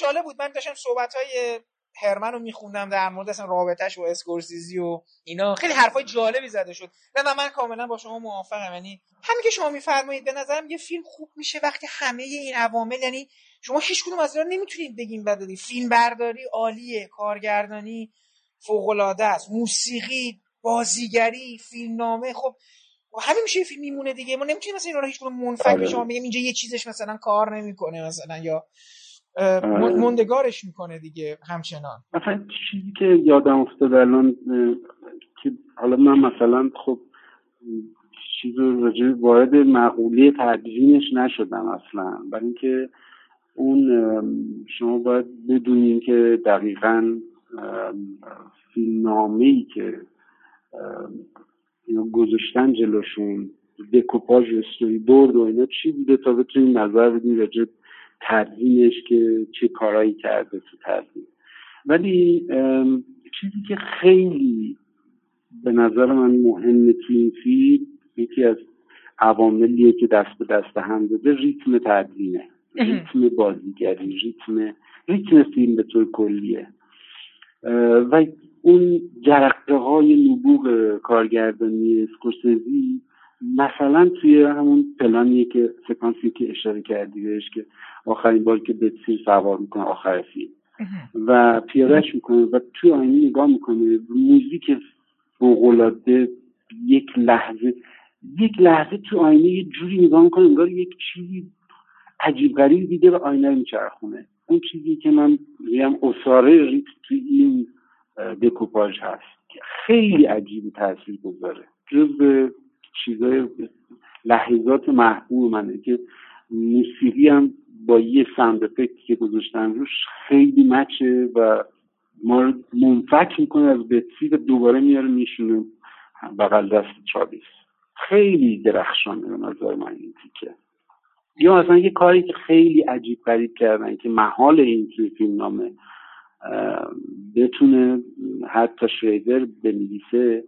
S3: جالب بود. من داشتم صحبت های هرمن رو میخوندم در مورد اصلا رابطهش و اسکورسیزی و اینا. خیلی حرفای جالبی زده شد. نه من کاملا با شما موافقم. یعنی همین که شما میفرمایید به نظرم یه فیلم خوب میشه وقتی همه این عوامل یعنی شما هیچ کدوم از اینا نمی‌تونید بگین بدادی. فیلم برداری عالیه کارگردانی فوق العاده است. موسیقی بازیگری فیلمنامه. خب همین میشه فیلم میمونه دیگه. ما نمی‌تونیم مثلا اینا رو هیچ کدوم منفک آره. شما میگم اینجا یه چیزش مثلا کار نمی‌کنه مثلا یا. مندگارش می‌کنه دیگه همچنان.
S4: مثلا چیزی که یادم افتاد الان که حالا من مثلا خب چیز رو وارد مقوله تدوینش نشدم اصلا. برای اینکه اون شما باید بدونین که دقیقا فیلمنامه ای که گذاشتن جلوشون دکوپاژ استوری بورد و اینا چی بوده تا بتونین نظر بدین راجع تدوینش که چه کارایی کرده تو تدوین. ولی چیزی که خیلی به نظر من مهمه تو این فیلم یکی از عواملیه که دست به دست هم داده ریتم تدوینه. ریتم بازیگری ریتم ریتم فیلم به طور کلیه. و اون جرقه های نبوغ کارگردانی اسکورسزی مثلا توی همون پلانیه که سکانسی که اشاره کردی بهش که آخرین بار که بتسیر سوار می‌کنه آخر فیلم. و پیادهش می‌کنه و توی آینه نگاه می‌کنه موزیک فوقالعاده یک لحظه یک لحظه تو آینه یه جوری نگاه می‌کنه انگار یک چیزی عجیب غریب دیده و آینه میچرخونه. اون چیزی که من میگم اصاره ریت تو این دکوپاژ هست. که خیلی عجیب تاثیر گذاره جز چیزای لحظات محبوب منه که موسیقی هم با یه ساند افکتی که گذاشتن روش خیلی مچه و ما رو منفک می‌کنه از بتسی و دوباره میاره میشونه بغل دست چابیس خیلی درخشانه به نظر من این تیکه. یا مثلا یه کاری که خیلی عجیب غریب کردن که محال این توی فیلم نامه بتونه حتی شریدر بنویسه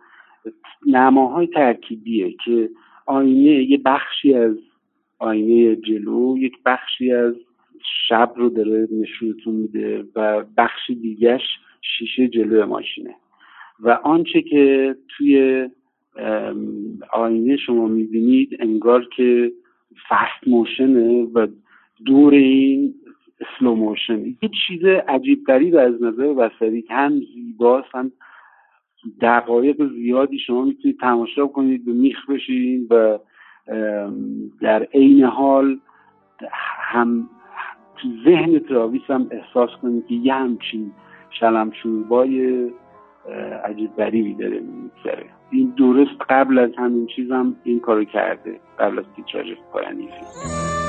S4: نماهای ترکیبیه که آینه یه بخشی از آینه جلو یک بخشی از شب رو داره نشونتون میده و بخشی دیگهش شیشه جلو ماشینه. و آنچه که توی آینه شما می‌بینید انگار که فست موشنه و دور این slow motion یه چیز عجیب غریب از نظر بصری هم زیباست هم دقایق زیادی شما می‌تونید تماشا کنید بهش میخ بشین و در عین حال هم تو ذهن تراویس هم احساس کنید که یه همچین شلم شوربای عجیب غریبی داره میگذره. این درست قبل از همین چیزم این کارو کرده قبل از تیتراژ پایانی فیلم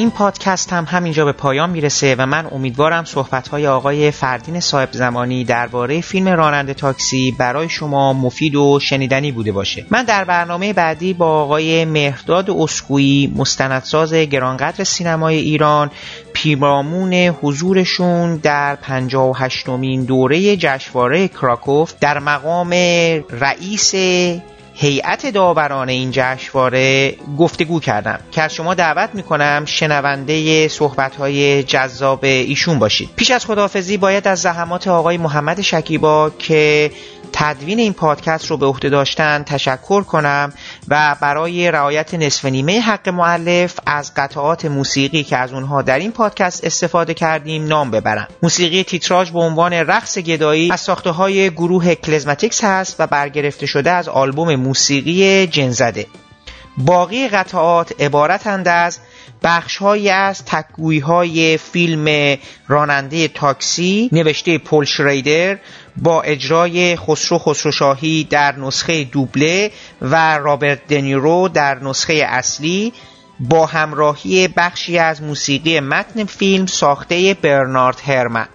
S1: این پادکست هم همینجا به پایان می‌رسه و من امیدوارم صحبتهای آقای فردین صاحب زمانی درباره فیلم راننده تاکسی برای شما مفید و شنیدنی بوده باشه. من در برنامه بعدی با آقای مهرداد اسکویی مستندساز گرانقدر سینمای ایران پیرامون حضورشون در 58 مین دوره جشنواره کراکوف در مقام رئیس هیئت داوران این جشنواره گفتگو کردم که از شما دعوت می‌کنم شنونده صحبت های جذاب ایشون باشید. پیش از خداحافظی باید از زحمات آقای محمد شکیبا که تدوین این پادکست رو به عهده داشتن تشکر کنم. و برای رعایت نصف نیمه حق معلف از قطعات موسیقی که از اونها در این پادکست استفاده کردیم نام ببرم. موسیقی تیتراژ به عنوان رقص گدایی از ساخته های گروه کلزماتیکس هست و برگرفته شده از آلبوم موسیقی جنزده. باقی قطعات عبارتند از بخشهایی از تکگویی های فیلم راننده تاکسی نوشته پول شریدر با اجرای خسرو خسروشاهی در نسخه دوبله و رابرت دنیرو در نسخه اصلی با همراهی بخشی از موسیقی متن فیلم ساخته برنارد هرمن.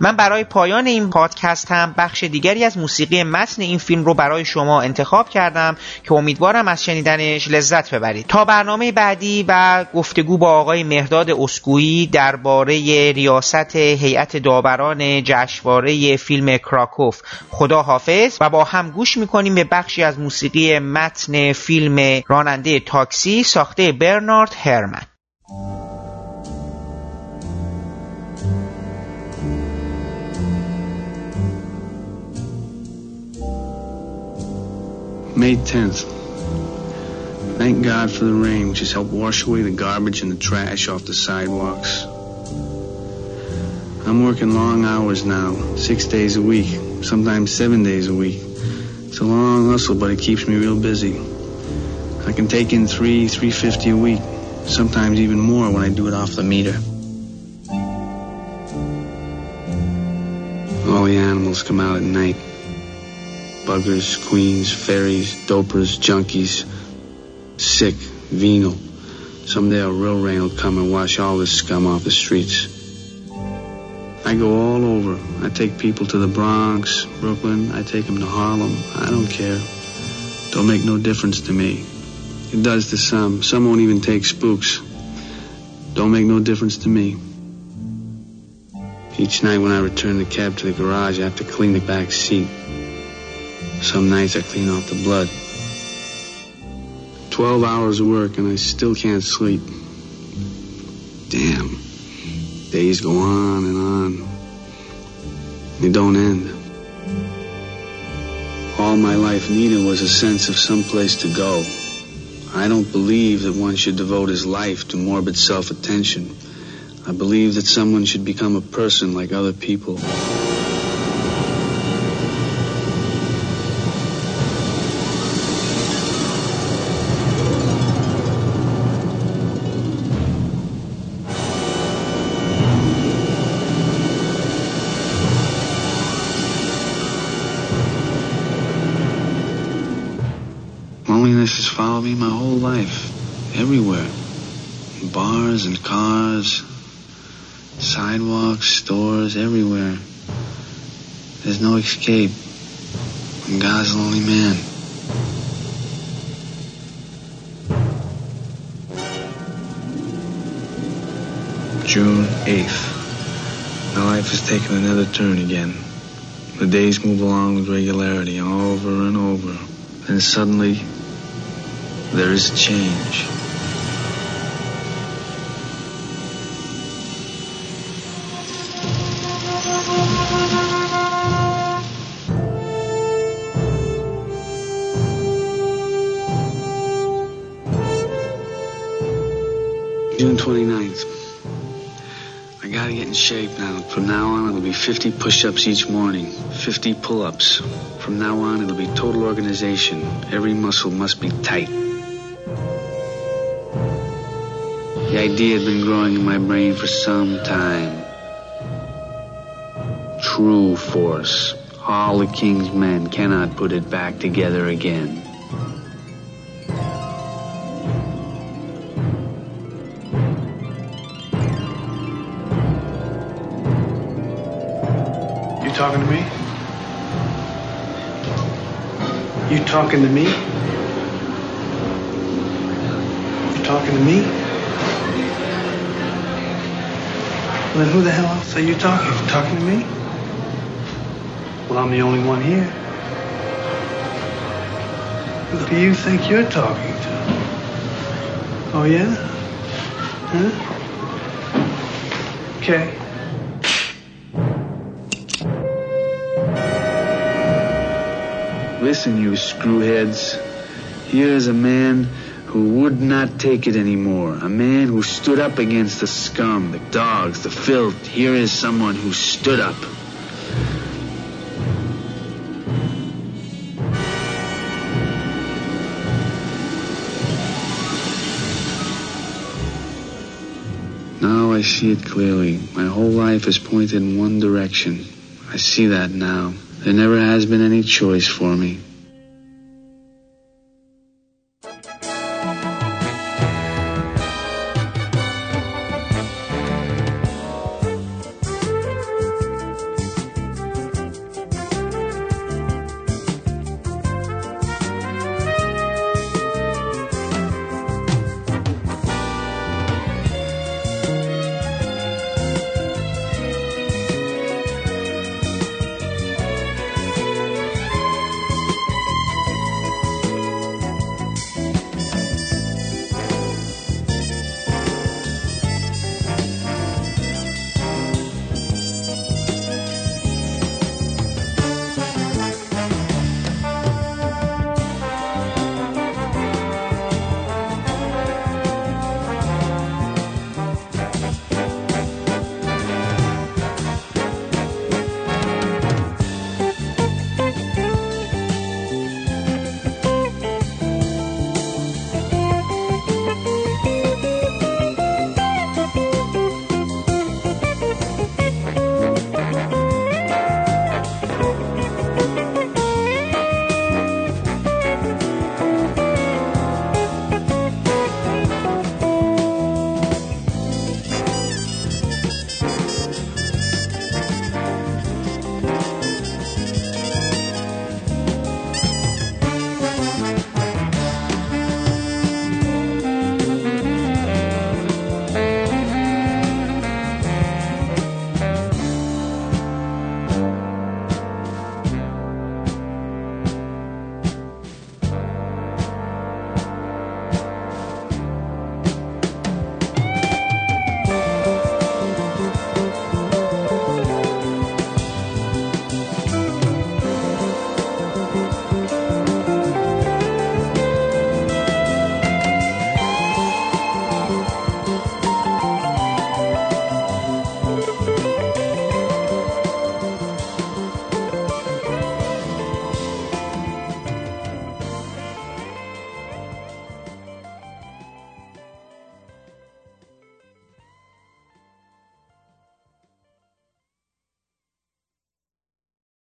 S1: من برای پایان این پادکست هم بخش دیگری از موسیقی متن این فیلم رو برای شما انتخاب کردم که امیدوارم از شنیدنش لذت ببرید. تا برنامه بعدی و گفتگو با آقای مهداد اسکویی درباره ریاست هیئت داوران جشنواره فیلم کراکوف. خدا حافظ و با هم گوش می‌کنیم به بخشی از موسیقی متن فیلم راننده تاکسی ساخته برنارد هرمن.
S5: May 10th. Thank God for the rain, which has helped wash away the garbage and the trash off the sidewalks. I'm working long hours now, six days a week, sometimes seven days a week. It's a long hustle, but it keeps me real busy. I can take in three, three fifty a week, sometimes even more when I do it off the meter. All the animals come out at night. Buggers, queens, fairies, dopers, junkies, sick, venal. Someday a real rain will come and wash all this scum off the streets. I go all over. I take people to the Bronx, Brooklyn. I take them to Harlem. I don't care. Don't make no difference to me. It does to some. Some won't even take spooks. Don't make no difference to me. Each night when I return the cab to the garage, I have to clean the back seat. Some nights I clean off the blood. Twelve hours of work and I still can't sleep. Damn. Days go on and on. They don't end. All my life needed was a sense of some place to go. I don't believe that one should devote his life to morbid self-attention. I believe that someone should become a person like other people. Me my whole life, everywhere. In bars and cars, sidewalks, stores, everywhere. There's no escape. I'm God's lonely man. June 8th. My life has taken another turn again. The days move along with regularity over and over. Then suddenly, there is change. June 29th. I gotta get in shape now. From now on, it'll be 50 push-ups each morning, 50 pull-ups. From now on, it'll be total organization. Every muscle must be tight. The idea had been growing in my brain for some time. True force. All the king's men cannot put it back together again.
S6: You talking to me? You talking to me? You talking to me? Well, then who the hell else are you talking? You talking to me? Well, I'm the only one here. Who do you think you're talking to? Oh, yeah? Huh? Okay.
S5: Listen, you screwheads. Here is a man who would not take it anymore. A man who stood up against the scum, the dogs, the filth. Here is someone who stood up. Now I see it clearly. My whole life is pointed in one direction. I see that now. There never has been any choice for me.